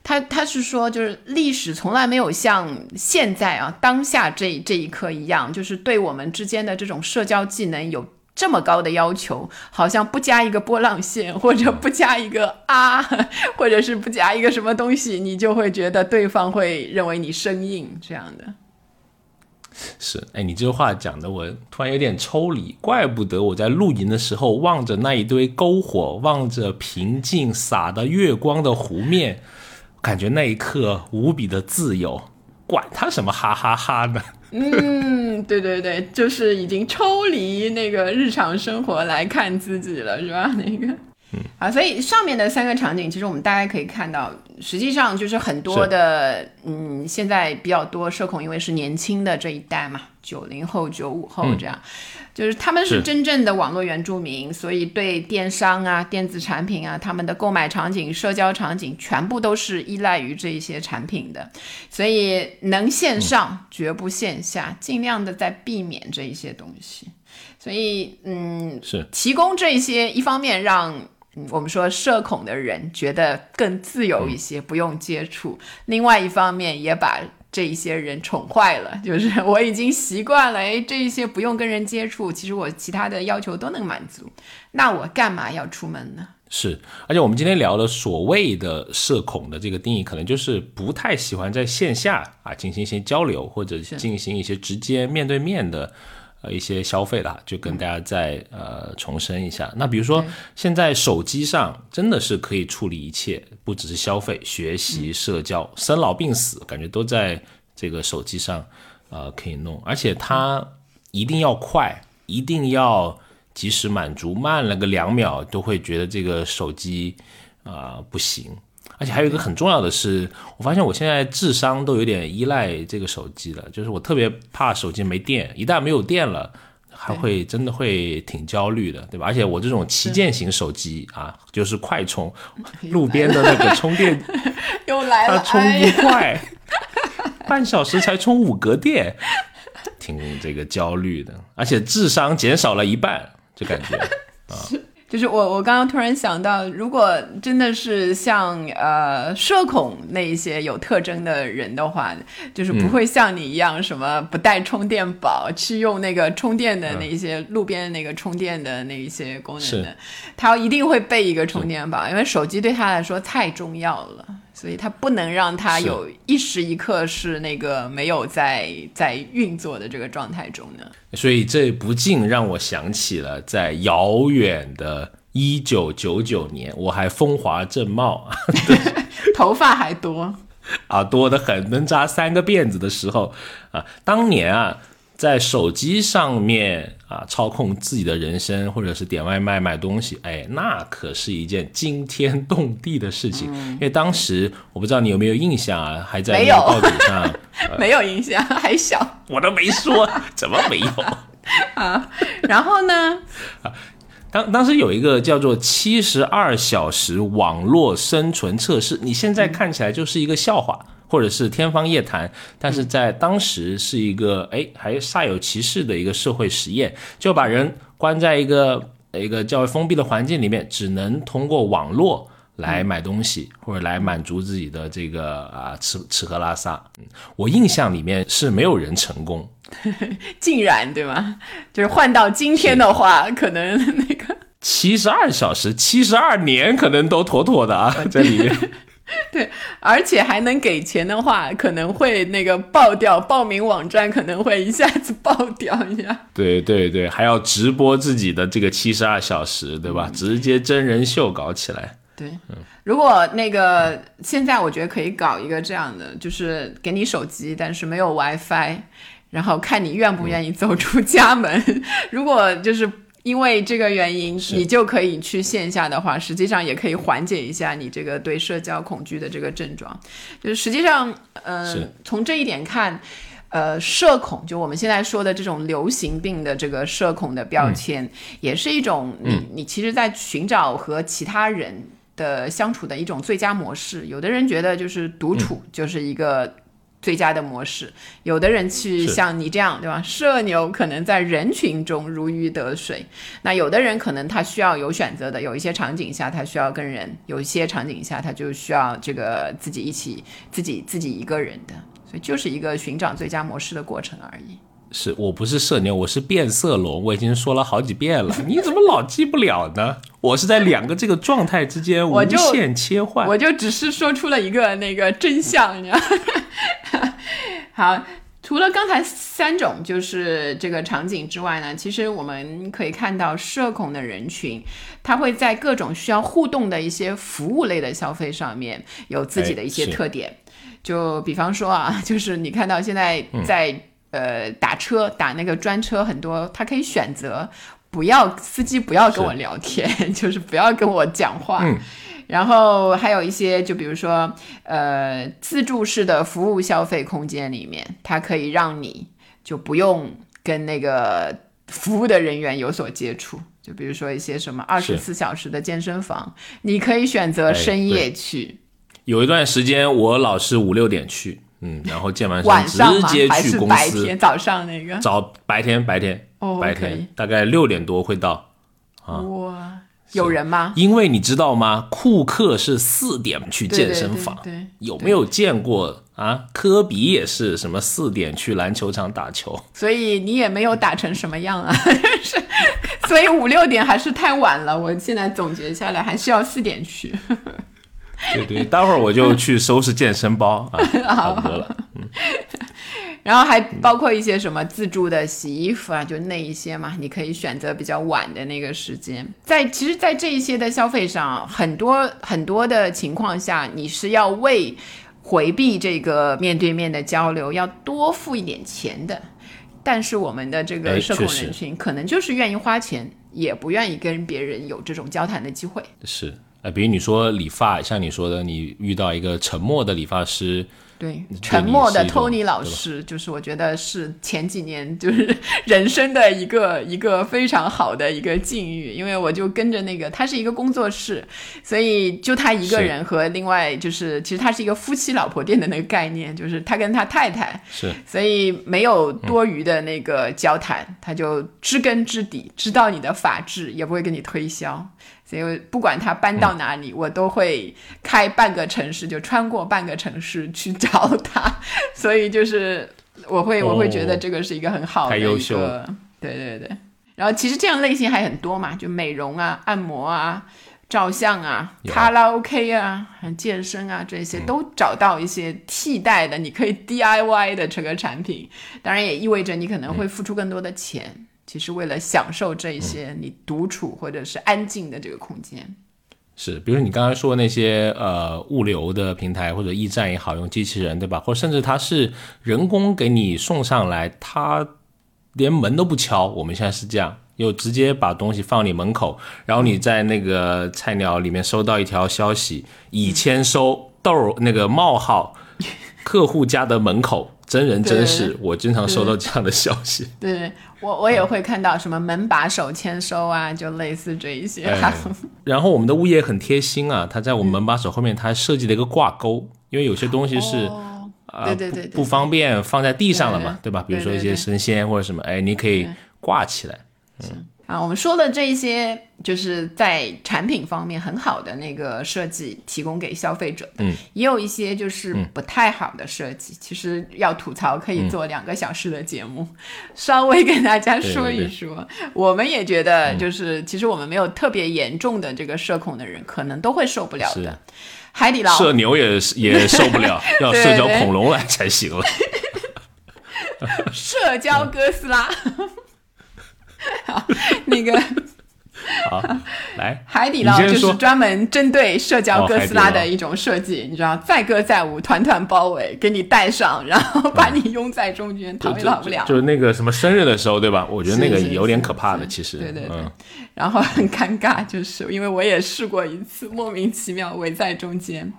他他是说，就是历史从来没有像现在啊当下这这一刻一样，就是对我们之间的这种社交技能有。这么高的要求，好像不加一个波浪线，或者不加一个啊，或者是不加一个什么东西，你就会觉得对方会认为你生硬这样的。是，哎，你这话讲的我突然有点抽离，怪不得我在露营的时候望着那一堆篝火，望着平静洒的月光的湖面，感觉那一刻无比的自由，管他什么哈哈哈呢。嗯，对对对，就是已经抽离那个日常生活来看自己了，是吧？那个，啊，所以上面的三个场景，其实我们大家可以看到，实际上就是很多的，嗯，现在比较多社恐，因为是年轻的这一代嘛，九零后、九五后这样。就是他们是真正的网络原住民，所以对电商啊、电子产品啊，他们的购买场景、社交场景全部都是依赖于这一些产品的，所以能线上绝不线下，尽量的在避免这一些东西。所以，嗯，是提供这些，一方面让我们说社恐的人觉得更自由一些，不用接触；另外一方面也把。这一些人宠坏了，就是我已经习惯了，哎，这一些不用跟人接触，其实我其他的要求都能满足，那我干嘛要出门呢？是，而且我们今天聊的所谓的社恐的这个定义，可能就是不太喜欢在线下啊进行一些交流，或者进行一些直接面对面的。呃，一些消费的，就跟大家再呃重申一下。那比如说，现在手机上真的是可以处理一切，不只是消费、学习、社交、生老病死，感觉都在这个手机上呃可以弄。而且它一定要快，一定要及时满足，慢了个两秒都会觉得这个手机啊不行。而且还有一个很重要的是，我发现我现在智商都有点依赖这个手机了，就是我特别怕手机没电，一旦没有电了，还会真的会挺焦虑的，对吧？而且我这种旗舰型手机啊，就是快充，路边的那个充电，又来了，它充不快，半小时才充五格电，挺这个焦虑的，而且智商减少了一半，就感觉啊。就是我，我刚刚突然想到，如果真的是像呃社恐那一些有特征的人的话，就是不会像你一样什么不带充电宝，去用那个充电的那一些路边那个充电的那一些功能的，他一定会备一个充电宝，因为手机对他来说太重要了。所以他不能让他有一时一刻是那个没有在在运作的这个状态中呢。所以这不禁让我想起了在遥远的一九九九年，我还风华正茂，头发还多 啊，多的很，能扎三个辫子的时候啊，当年啊。在手机上面啊，操控自己的人生，或者是点外卖买东西，哎，那可是一件惊天动地的事情。因为当时我不知道你有没有印象啊，还在报纸上，没有印象，还小，我都没说，怎么没有啊？然后呢？啊，当当时有一个叫做七十二小时网络生存测试，你现在看起来就是一个笑话。或者是天方夜谭，但是在当时是一个哎还煞有其事的一个社会实验，就把人关在一个一个较为封闭的环境里面，只能通过网络来买东西或者来满足自己的这个啊吃吃喝拉撒。我印象里面是没有人成功，竟然对吗？就是换到今天的话，可能那个七十二小时、七十二年可能都妥妥的啊，在里面。对，而且还能给钱的话，可能会那个爆掉，报名网站可能会一下子爆掉一下。对对对，还要直播自己的这个七十二小时，对吧？直接真人秀搞起来。对，嗯，如果那个现在我觉得可以搞一个这样的，就是给你手机，但是没有 WiFi，然后看你愿不愿意走出家门。如果就是。因为这个原因，你就可以去线下的话，实际上也可以缓解一下你这个对社交恐惧的这个症状。就是实际上，呃，从这一点看，呃，社恐就我们现在说的这种流行病的这个社恐的标签，也是一种你你其实在寻找和其他人的相处的一种最佳模式。有的人觉得就是独处就是一个。最佳的模式，有的人去像你这样，对吧？社牛可能在人群中如鱼得水，那有的人可能他需要有选择的，有一些场景下他需要跟人，有一些场景下他就需要这个自己一起，自己自己一个人的，所以就是一个寻找最佳模式的过程而已。是我不是社牛，我是变色龙，我已经说了好几遍了，你怎么老记不了呢？我是在两个这个状态之间无限切换，我就只是说出了一个那个真相，你知道。好，除了刚才三种就是这个场景之外呢，其实我们可以看到社恐的人群，他会在各种需要互动的一些服务类的消费上面有自己的一些特点。就比方说啊，就是你看到现在在呃打车打那个专车，很多他可以选择不要司机不要跟我聊天，就是不要跟我讲话。然后还有一些，就比如说，呃，自助式的服务消费空间里面，它可以让你就不用跟那个服务的人员有所接触。就比如说一些什么二十四小时的健身房，你可以选择深夜去。有一段时间，我老是五六点去，嗯，然后健完身直接去公司。早上那个？早白天白天白天，大概六点多会到。啊哇！有人吗？因为你知道吗？库克是四点去健身房，对，有没有见过啊？科比也是什么四点去篮球场打球，所以你也没有打成什么样啊？是，所以五六点还是太晚了。我现在总结下来，还是要四点去。对对，待会儿我就去收拾健身包啊，差不多了。嗯。然后还包括一些什么自助的洗衣服啊，就那一些嘛，你可以选择比较晚的那个时间。在其实，在这一些的消费上，很多很多的情况下，你是要为回避这个面对面的交流，要多付一点钱的。但是我们的这个社恐人群，可能就是愿意花钱，也不愿意跟别人有这种交谈的机会。是。呃，比如你说理发，像你说的，你遇到一个沉默的理发师。对，沉默的 Tony 老师，就是我觉得是前几年就是 人生的一个一个非常好的一个境遇，因为我就跟着那个，他是一个工作室，所以就他一个人和另外就是，其实他是一个夫妻老婆店的那个概念，就是他跟他太太是，所以没有多余的那个交谈，他就知根知底，知道你的法制，也不会跟你推销。所以不管他搬到哪里，我都会开半个城市，就穿过半个城市去找他。所以就是我会我会觉得这个是一个很好的一个，对对对。然后其实这样类型还很多嘛，就美容啊、按摩啊、照相啊、卡拉 OK 啊、健身啊这些都找到一些替代的，你可以 DIY 的这个产品。当然也意味着你可能会付出更多的钱。其实为了享受这些你独处或者是安静的这个空间，是，比如你刚才说那些呃物流的平台或者驿站也好，用机器人对吧？或甚至它是人工给你送上来，它连门都不敲。我们现在是这样，又直接把东西放你门口，然后你在那个菜鸟里面收到一条消息，已签收豆那个冒号 客户家的门口。真人真事，我经常收到这样的消息。对，我我也会看到什么门把手签收啊，就类似这一些。然后我们的物业很贴心啊，他在我们门把手后面，他设计了一个挂钩，因为有些东西是啊，对对对，不方便放在地上了嘛，对吧？比如说一些生鲜或者什么，哎，你可以挂起来。嗯。啊，我们说的这些就是在产品方面很好的那个设计，提供给消费者的。嗯，也有一些就是不太好的设计。其实要吐槽，可以做两个小时的节目，稍微跟大家说一说。我们也觉得，就是其实我们没有特别严重的这个社恐的人，可能都会受不了的。海底捞社牛也也受不了，要社交恐龙来才行了。社交哥斯拉。好，那个好，来 海底捞就是专门针对社交哥斯拉的一种设计，你知道，载歌载舞，团团包围，给你带上，然后把你拥在中间，逃也逃不了。就是那个什么生日的时候，对吧？我觉得那个有点可怕的，其实。对对对。然后很尴尬，就是因为我也试过一次，莫名其妙围在中间。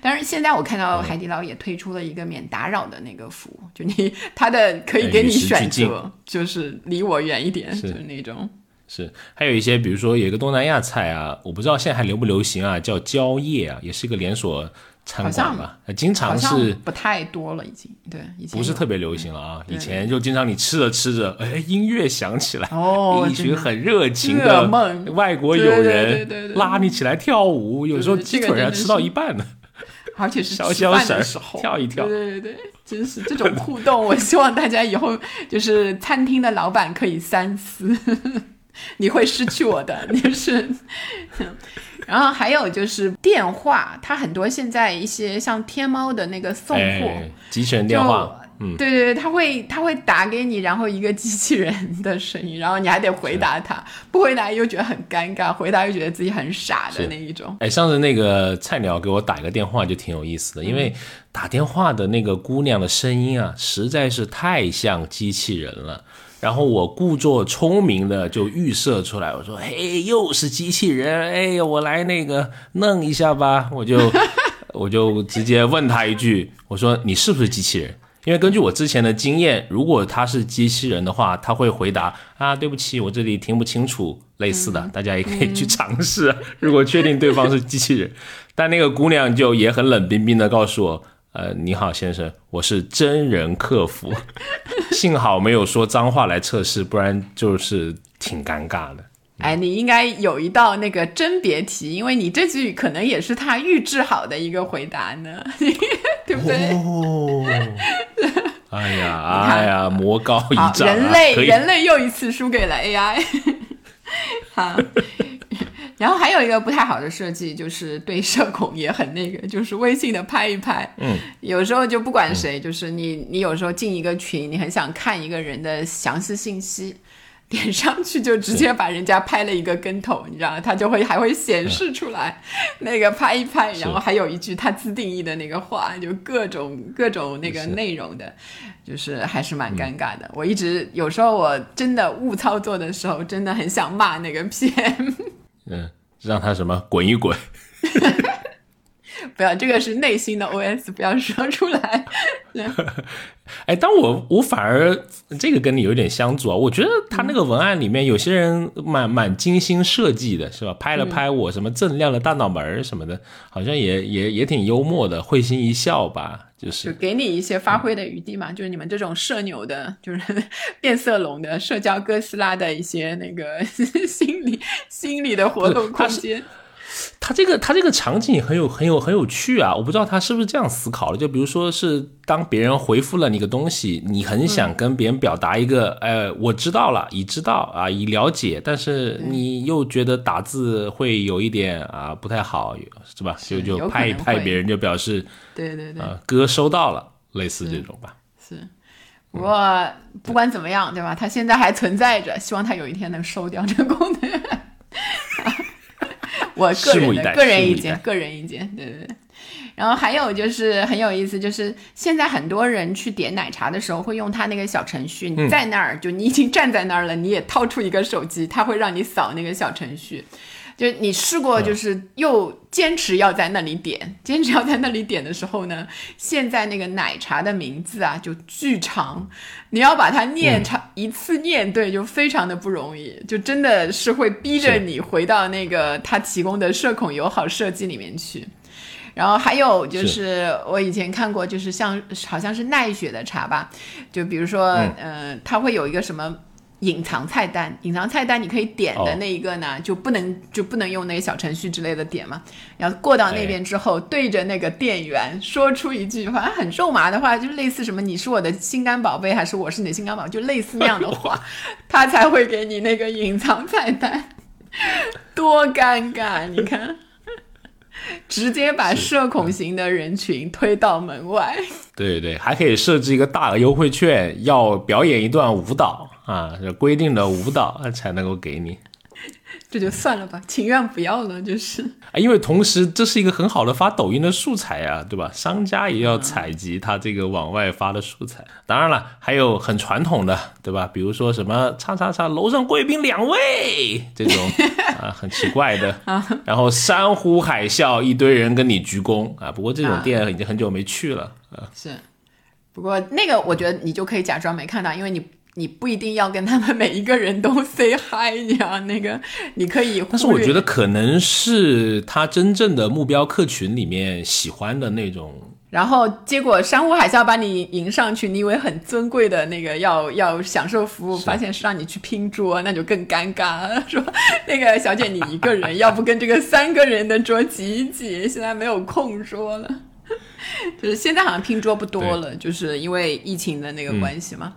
但是现在我看到海底捞也推出了一个免打扰的那个服务，就你他的可以给你选择，就是离我远一点，就是那种。是，还有一些，比如说有一个东南亚菜啊，我不知道现在还流不流行啊，叫蕉叶啊，也是一个连锁餐馆吧，经常是不太多了，已经对，不是特别流行了啊。以前就经常你吃着吃着，哎，音乐响起来，哦，一群很热情的外国友人拉你起来跳舞，有时候鸡腿还吃到一半呢。而且是消消的时候跳一跳，对对对，真是这种互动，我希望大家以后就是餐厅的老板可以三思，你会失去我的，就是。然后还有就是电话，它很多现在一些像天猫的那个送货机器人电话。嗯，对对对，他会他会打给你，然后一个机器人的声音，然后你还得回答他，不回答又觉得很尴尬，回答又觉得自己很傻的那一种。哎，上次那个菜鸟给我打一个电话就挺有意思的，因为打电话的那个姑娘的声音啊，实在是太像机器人了。然后我故作聪明的就预设出来，我说：“嘿，又是机器人，哎，我来那个弄一下吧。”我就 我就直接问他一句，我说：“你是不是机器人？”因为根据我之前的经验，如果他是机器人的话，他会回答啊，对不起，我这里听不清楚，类似的，大家也可以去尝试。如果确定对方是机器人，但那个姑娘就也很冷冰冰的告诉我，呃，你好先生，我是真人客服，幸好没有说脏话来测试，不然就是挺尴尬的。哎，你应该有一道那个甄别题，因为你这句可能也是他预制好的一个回答呢，对不对？哦哎呀，哎呀，魔高一丈，人类人类又一次输给了 AI。好，然后还有一个不太好的设计，就是对社恐也很那个，就是微信的拍一拍。嗯，有时候就不管谁，就是你，你有时候进一个群，你很想看一个人的详细信息。点上去就直接把人家拍了一个跟头，你知道，他就会还会显示出来，那个拍一拍，然后还有一句他自定义的那个话，就各种各种那个内容的，就是还是蛮尴尬的。我一直有时候我真的误操作的时候，真的很想骂那个 PM。嗯，让他什么滚一滚。不要，这个是内心的 OS，不要说出来。哎，但我我反而这个跟你有点相左啊。我觉得他那个文案里面有些人蛮蛮精心设计的，是吧？拍了拍我什么锃亮的大脑门什么的，好像也也也挺幽默的，会心一笑吧。就是就给你一些发挥的余地嘛。就是你们这种社牛的，就是 变色龙的社交哥斯拉的一些那个 心理心理的活动空间。他这个他这个场景很有很有很有趣啊！我不知道他是不是这样思考的。就比如说是当别人回复了你个东西，你很想跟别人表达一个，呃，我知道了，已知道啊，已了解，但是你又觉得打字会有一点啊不太好，是吧？就就拍一拍别人，就表示对对对，哥收到了，类似这种吧。是，不过不管怎么样，对吧？它现在还存在着，希望它有一天能收掉这个功能。我个人的个人意见，个人意见，对对对。然后还有就是很有意思，就是现在很多人去点奶茶的时候会用他那个小程序，你在那儿就你已经站在那儿了，你也掏出一个手机，他会让你扫那个小程序。就你试过，就是又坚持要在那里点，坚持要在那里点的时候呢，现在那个奶茶的名字啊就巨长，你要把它念长一次念对就非常的不容易，就真的是会逼着你回到那个他提供的社恐友好设计里面去。然后还有就是我以前看过，就是像好像是奈雪的茶吧，就比如说，嗯，它会有一个什么。隐藏菜单，隐藏菜单你可以点的那一个呢，就不能就不能用那个小程序之类的点嘛。然后过到那边之后，对着那个店员说出一句，反正很肉麻的话，就类似什么“你是我的心肝宝贝”还是“我是你的心肝宝”，就类似那样的话，他才会给你那个隐藏菜单。多尴尬，你看，直接把社恐型的人群推到门外。对对，还可以设置一个大额优惠券，要表演一段舞蹈。啊，这规定的舞蹈才能够给你，这就算了吧，情愿不要了，就是啊，因为同时这是一个很好的发抖音的素材啊，对吧？商家也要采集他这个往外发的素材。当然了，还有很传统的，对吧？比如说什么叉叉叉楼上贵宾两位这种 啊，很奇怪的，然后山呼海啸，一堆人跟你鞠躬啊。不过这种店已经很久没去了啊。是，不过那个我觉得你就可以假装没看到，因为你。你不一定要跟他们每一个人都 say hi 呀，那个你可以。但是我觉得可能是他真正的目标客群里面喜欢的那种。然后结果山呼海啸把你迎上去，你以为很尊贵的那个要要享受服务，发现是让你去拼桌，那就更尴尬了。说那个小姐你一个人，要不跟这个三个人的桌挤一挤？现在没有空桌了，就是现在好像拼桌不多了，就是因为疫情的那个关系嘛。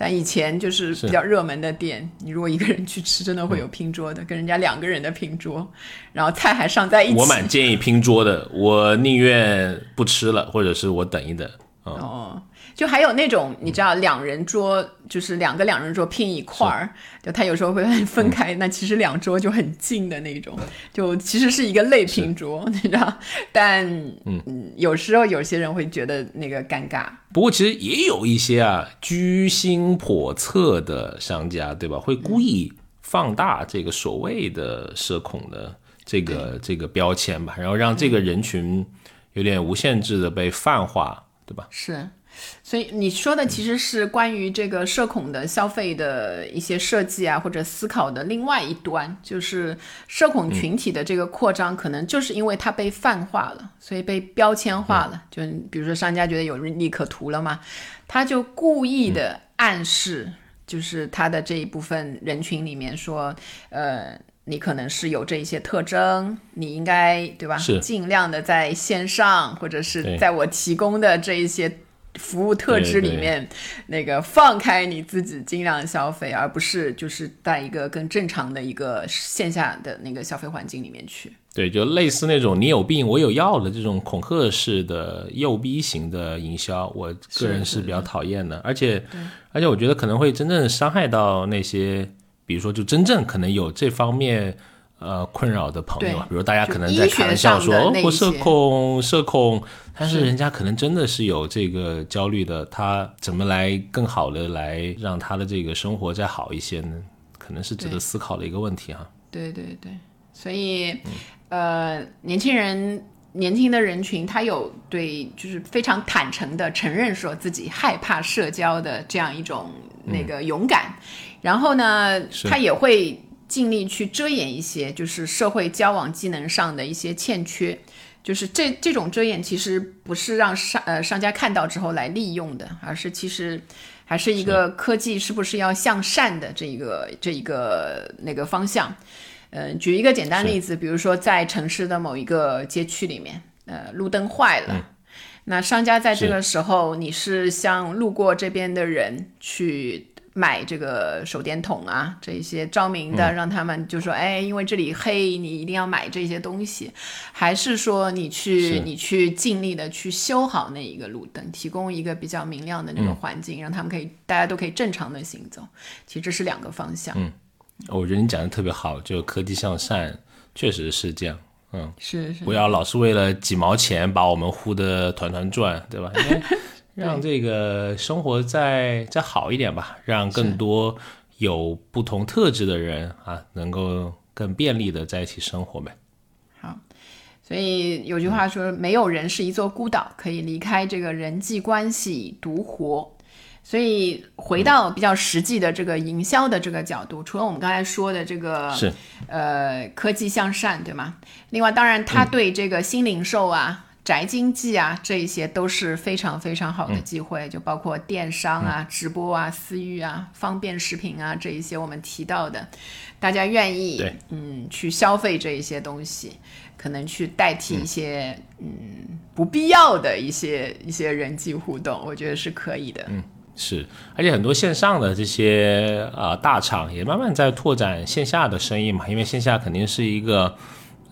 但以前就是比较热门的店，你如果一个人去吃，真的会有拼桌的，跟人家两个人的拼桌，然后菜还上在一起。我蛮建议拼桌的，我宁愿不吃了，或者是我等一等。哦。就还有那种你知道两人桌，就是两个两人桌拼一块儿，就他有时候会分开，那其实两桌就很近的那种，就其实是一个类拼桌，你知道？但嗯，有时候有些人会觉得那个尴尬。不过其实也有一些啊居心叵测的商家，对吧？会故意放大这个所谓的社恐的这个这个标签吧，然后让这个人群有点无限制的被泛化，对吧？是。所以你说的其实是关于这个社恐的消费的一些设计啊，或者思考的另外一端，就是社恐群体的这个扩张，可能就是因为它被泛化了，所以被标签化了。就比如说商家觉得有利可图了嘛，他就故意的暗示，就是他的这一部分人群里面说，呃，你可能是有这一些特征，你应该对吧？是尽量的在线上，或者是在我提供的这一些。服务特质里面，那个放开你自己，尽量消费，而不是就是在一个更正常的一个线下的那个消费环境里面去。对，就类似那种你有病我有药的这种恐吓式的诱逼型的营销，我个人是比较讨厌的。而且，而且我觉得可能会真正伤害到那些，比如说就真正可能有这方面。呃，困扰的朋友，比如大家可能在开玩笑说，哦，我社恐，社恐，但是人家可能真的是有这个焦虑的，他怎么来更好的来让他的这个生活再好一些呢？可能是值得思考的一个问题哈。对对对，所以，呃，年轻人。年轻的人群，他有对就是非常坦诚的承认说自己害怕社交的这样一种那个勇敢，然后呢，他也会尽力去遮掩一些就是社会交往技能上的一些欠缺，就是这这种遮掩其实不是让商呃商家看到之后来利用的，而是其实还是一个科技是不是要向善的这一个这一个那个方向。嗯，举一个简单例子，比如说在城市的某一个街区里面，呃，路灯坏了，那商家在这个时候，你是向路过这边的人去买这个手电筒啊，这些照明的，让他们就说，哎，因为这里黑，你一定要买这些东西，还是说你去你去尽力的去修好那一个路灯，提供一个比较明亮的那个环境，让他们可以大家都可以正常的行走，其实这是两个方向。嗯。我觉得你讲的特别好，就科技向善，确实是这样。嗯，是是，不要老是为了几毛钱把我们呼得团团转，对吧？让这个生活再再好一点吧，让更多有不同特质的人啊，能够更便利的在一起生活呗。好，所以有句话说，没有人是一座孤岛，可以离开这个人际关系独活。所以回到比较实际的这个营销的这个角度，除了我们刚才说的这个是呃科技向善，对吗？另外，当然它对这个新零售啊、宅经济啊这一些都是非常非常好的机会，就包括电商啊、直播啊、私域啊、方便食品啊这一些我们提到的，大家愿意嗯去消费这一些东西，可能去代替一些嗯不必要的一些一些人际互动，我觉得是可以的。嗯。是，而且很多线上的这些啊大厂也慢慢在拓展线下的生意嘛，因为线下肯定是一个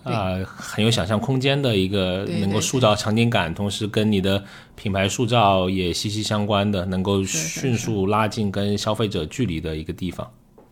啊很有想象空间的一个，能够塑造场景感，同时跟你的品牌塑造也息息相关的，能够迅速拉近跟消费者距离的一个地方。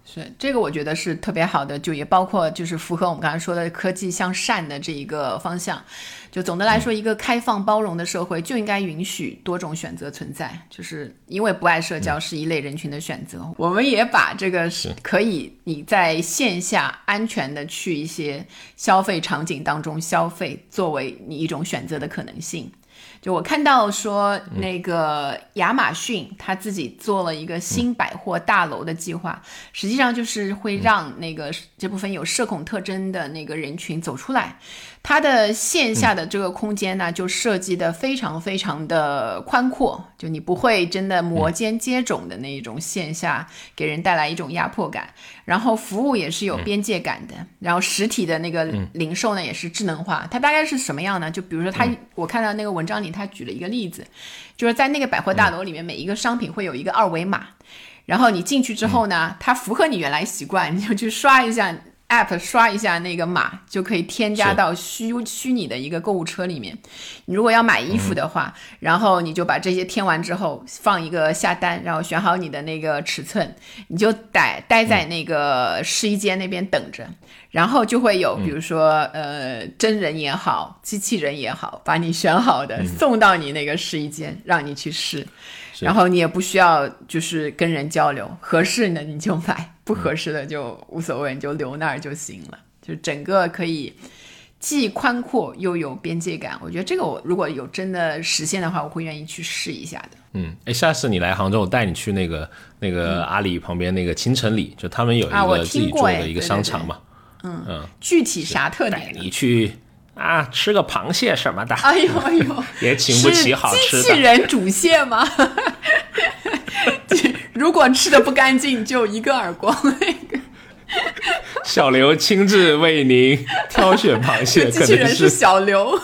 是这个，我觉得是特别好的，就也包括就是符合我们刚才说的科技向善的这一个方向。就总的来说，一个开放包容的社会就应该允许多种选择存在，就是因为不爱社交是一类人群的选择。我们也把这个是可以你在线下安全的去一些消费场景当中消费，作为你一种选择的可能性。就我看到说，那个亚马逊他自己做了一个新百货大楼的计划，实际上就是会让那个这部分有社恐特征的那个人群走出来。它的线下的这个空间呢，就设计的非常非常的宽阔，就你不会真的摩肩接踵的那一种线下给人带来一种压迫感。然后服务也是有边界感的，然后实体的那个零售呢也是智能化。它大概是什么样呢？就比如说他，我看到那个文章里他举了一个例子，就是在那个百货大楼里面，每一个商品会有一个二维码，然后你进去之后呢，它符合你原来习惯，你就去刷一下。App 刷一下那个码就可以添加到虚虚拟的一个购物车里面。你如果要买衣服的话，然后你就把这些添完之后放一个下单，然后选好你的那个尺寸，你就待待在那个试衣间那边等着，然后就会有比如说呃真人也好，机器人也好，把你选好的送到你那个试衣间，让你去试。然后你也不需要就是跟人交流，合适的你就买，不合适的就无所谓，你就留那儿就行了。就整个可以既宽阔又有边界感，我觉得这个我如果有真的实现的话，我会愿意去试一下的。嗯，哎，下次你来杭州，我带你去那个那个阿里旁边那个青城里，就他们有一个自己做的一个商场嘛。嗯嗯，具体啥特点？你去。啊，吃个螃蟹什么的，哎呦哎呦，也请不起好吃的。机器人煮蟹吗？如果吃的不干净，就一个耳光。那 个小刘亲自为您挑选螃蟹，机器人是小刘。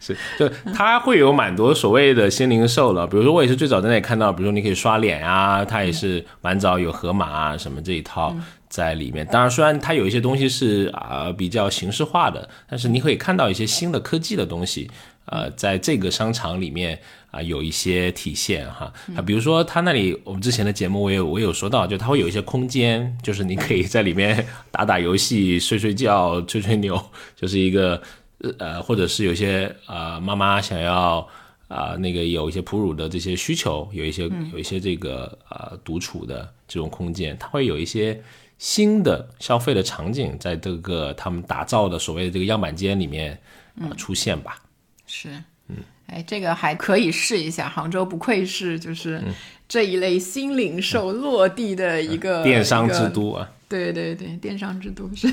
是，就他会有蛮多所谓的新零售了，比如说我也是最早在那里看到，比如说你可以刷脸啊，他也是蛮早有盒马啊什么这一套。在里面，当然，虽然它有一些东西是啊比较形式化的，但是你可以看到一些新的科技的东西，呃，在这个商场里面啊有一些体现哈。啊，比如说它那里，我们之前的节目我有我有说到，就它会有一些空间，就是你可以在里面 打打游戏、睡睡觉、吹吹牛，就是一个呃，或者是有些呃妈妈想要啊那个有一些哺乳的这些需求，有一些有一些这个呃独处的这种空间，它会有一些。新的消费的场景，在这个他们打造的所谓的这个样板间里面啊出现吧。是，嗯，哎，这个还可以试一下。杭州不愧是就是这一类新零售落地的一个电商之都啊。对对对，电商之都是。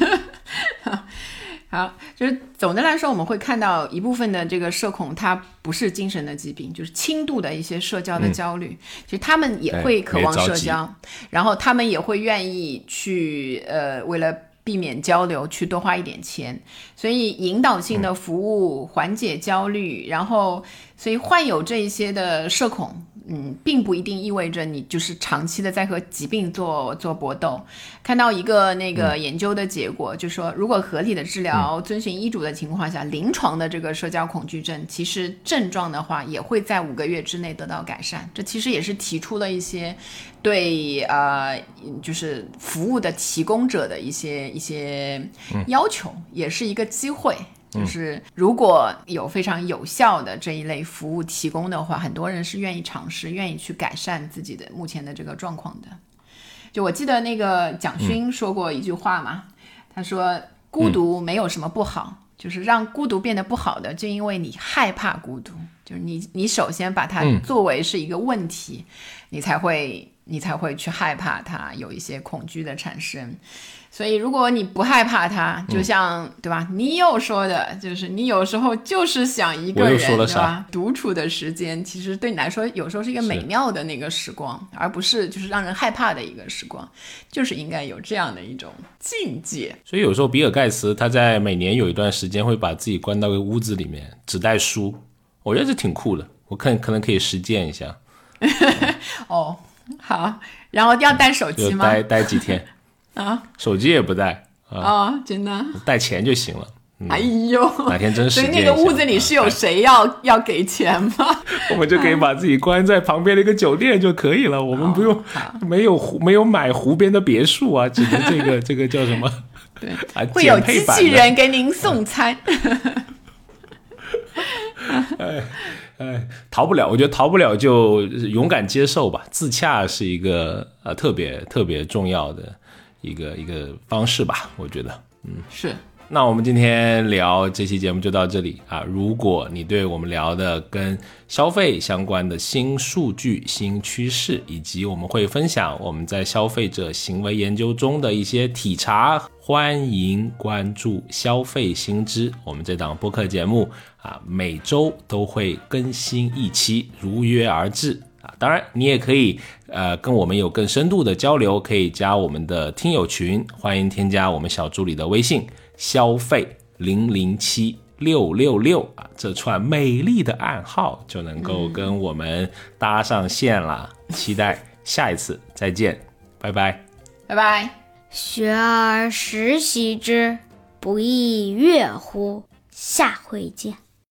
好，就是总的来说，我们会看到一部分的这个社恐，它不是精神的疾病，就是轻度的一些社交的焦虑。其实他们也会渴望社交，然后他们也会愿意去呃，为了避免交流，去多花一点钱。所以引导性的服务缓解焦虑，然后所以患有这一些的社恐。嗯，并不一定意味着你就是长期的在和疾病做做搏斗。看到一个那个研究的结果，就说如果合理的治疗、遵循医嘱的情况下，临床的这个社交恐惧症，其实症状的话也会在五个月之内得到改善。这其实也是提出了一些对呃，就是服务的提供者的一些一些要求，也是一个机会。就是如果有非常有效的这一类服务提供的话，很多人是愿意尝试、愿意去改善自己的目前的这个状况的。就我记得那个蒋勋说过一句话嘛，他说：“孤独没有什么不好，就是让孤独变得不好的，就因为你害怕孤独，就是你你首先把它作为是一个问题，你才会你才会去害怕它，有一些恐惧的产生。”所以，如果你不害怕它，就像对吧？你有说的，就是你有时候就是想一个人，对吧？独处的时间，其实对你来说，有时候是一个美妙的那个时光，而不是就是让人害怕的一个时光，就是应该有这样的一种境界。所以有时候，比尔盖茨他在每年有一段时间会把自己关到个屋子里面，只带书，我觉得这挺酷的。我看可能可以实践一下。哦，好，然后要带手机吗？待待几天。啊，手机也不带啊，真的，带钱就行了。哎呦，哪天真所以那个屋子里是有谁要要给钱吗？我们就可以把自己关在旁边的一个酒店就可以了，我们不用没有湖没有买湖边的别墅啊，只能这个 这个叫什么？对，会有机器人给您送餐。哎哎，逃不了，我觉得逃不了就勇敢接受吧。自洽是一个呃特别特别重要的。一个一个方式吧，我觉得，嗯，是。那我们今天聊这期节目就到这里啊。如果你对我们聊的跟消费相关的新数据、新趋势，以及我们会分享我们在消费者行为研究中的一些体察，欢迎关注消费新知。我们这档播客节目啊，每周都会更新一期，如约而至。啊，当然，你也可以，呃，跟我们有更深度的交流，可以加我们的听友群，欢迎添加我们小助理的微信，消费零零七六六六啊，这串美丽的暗号就能够跟我们搭上线了。期待下一次再见，拜拜，拜拜。学而时习之，不亦乐乎？下回见。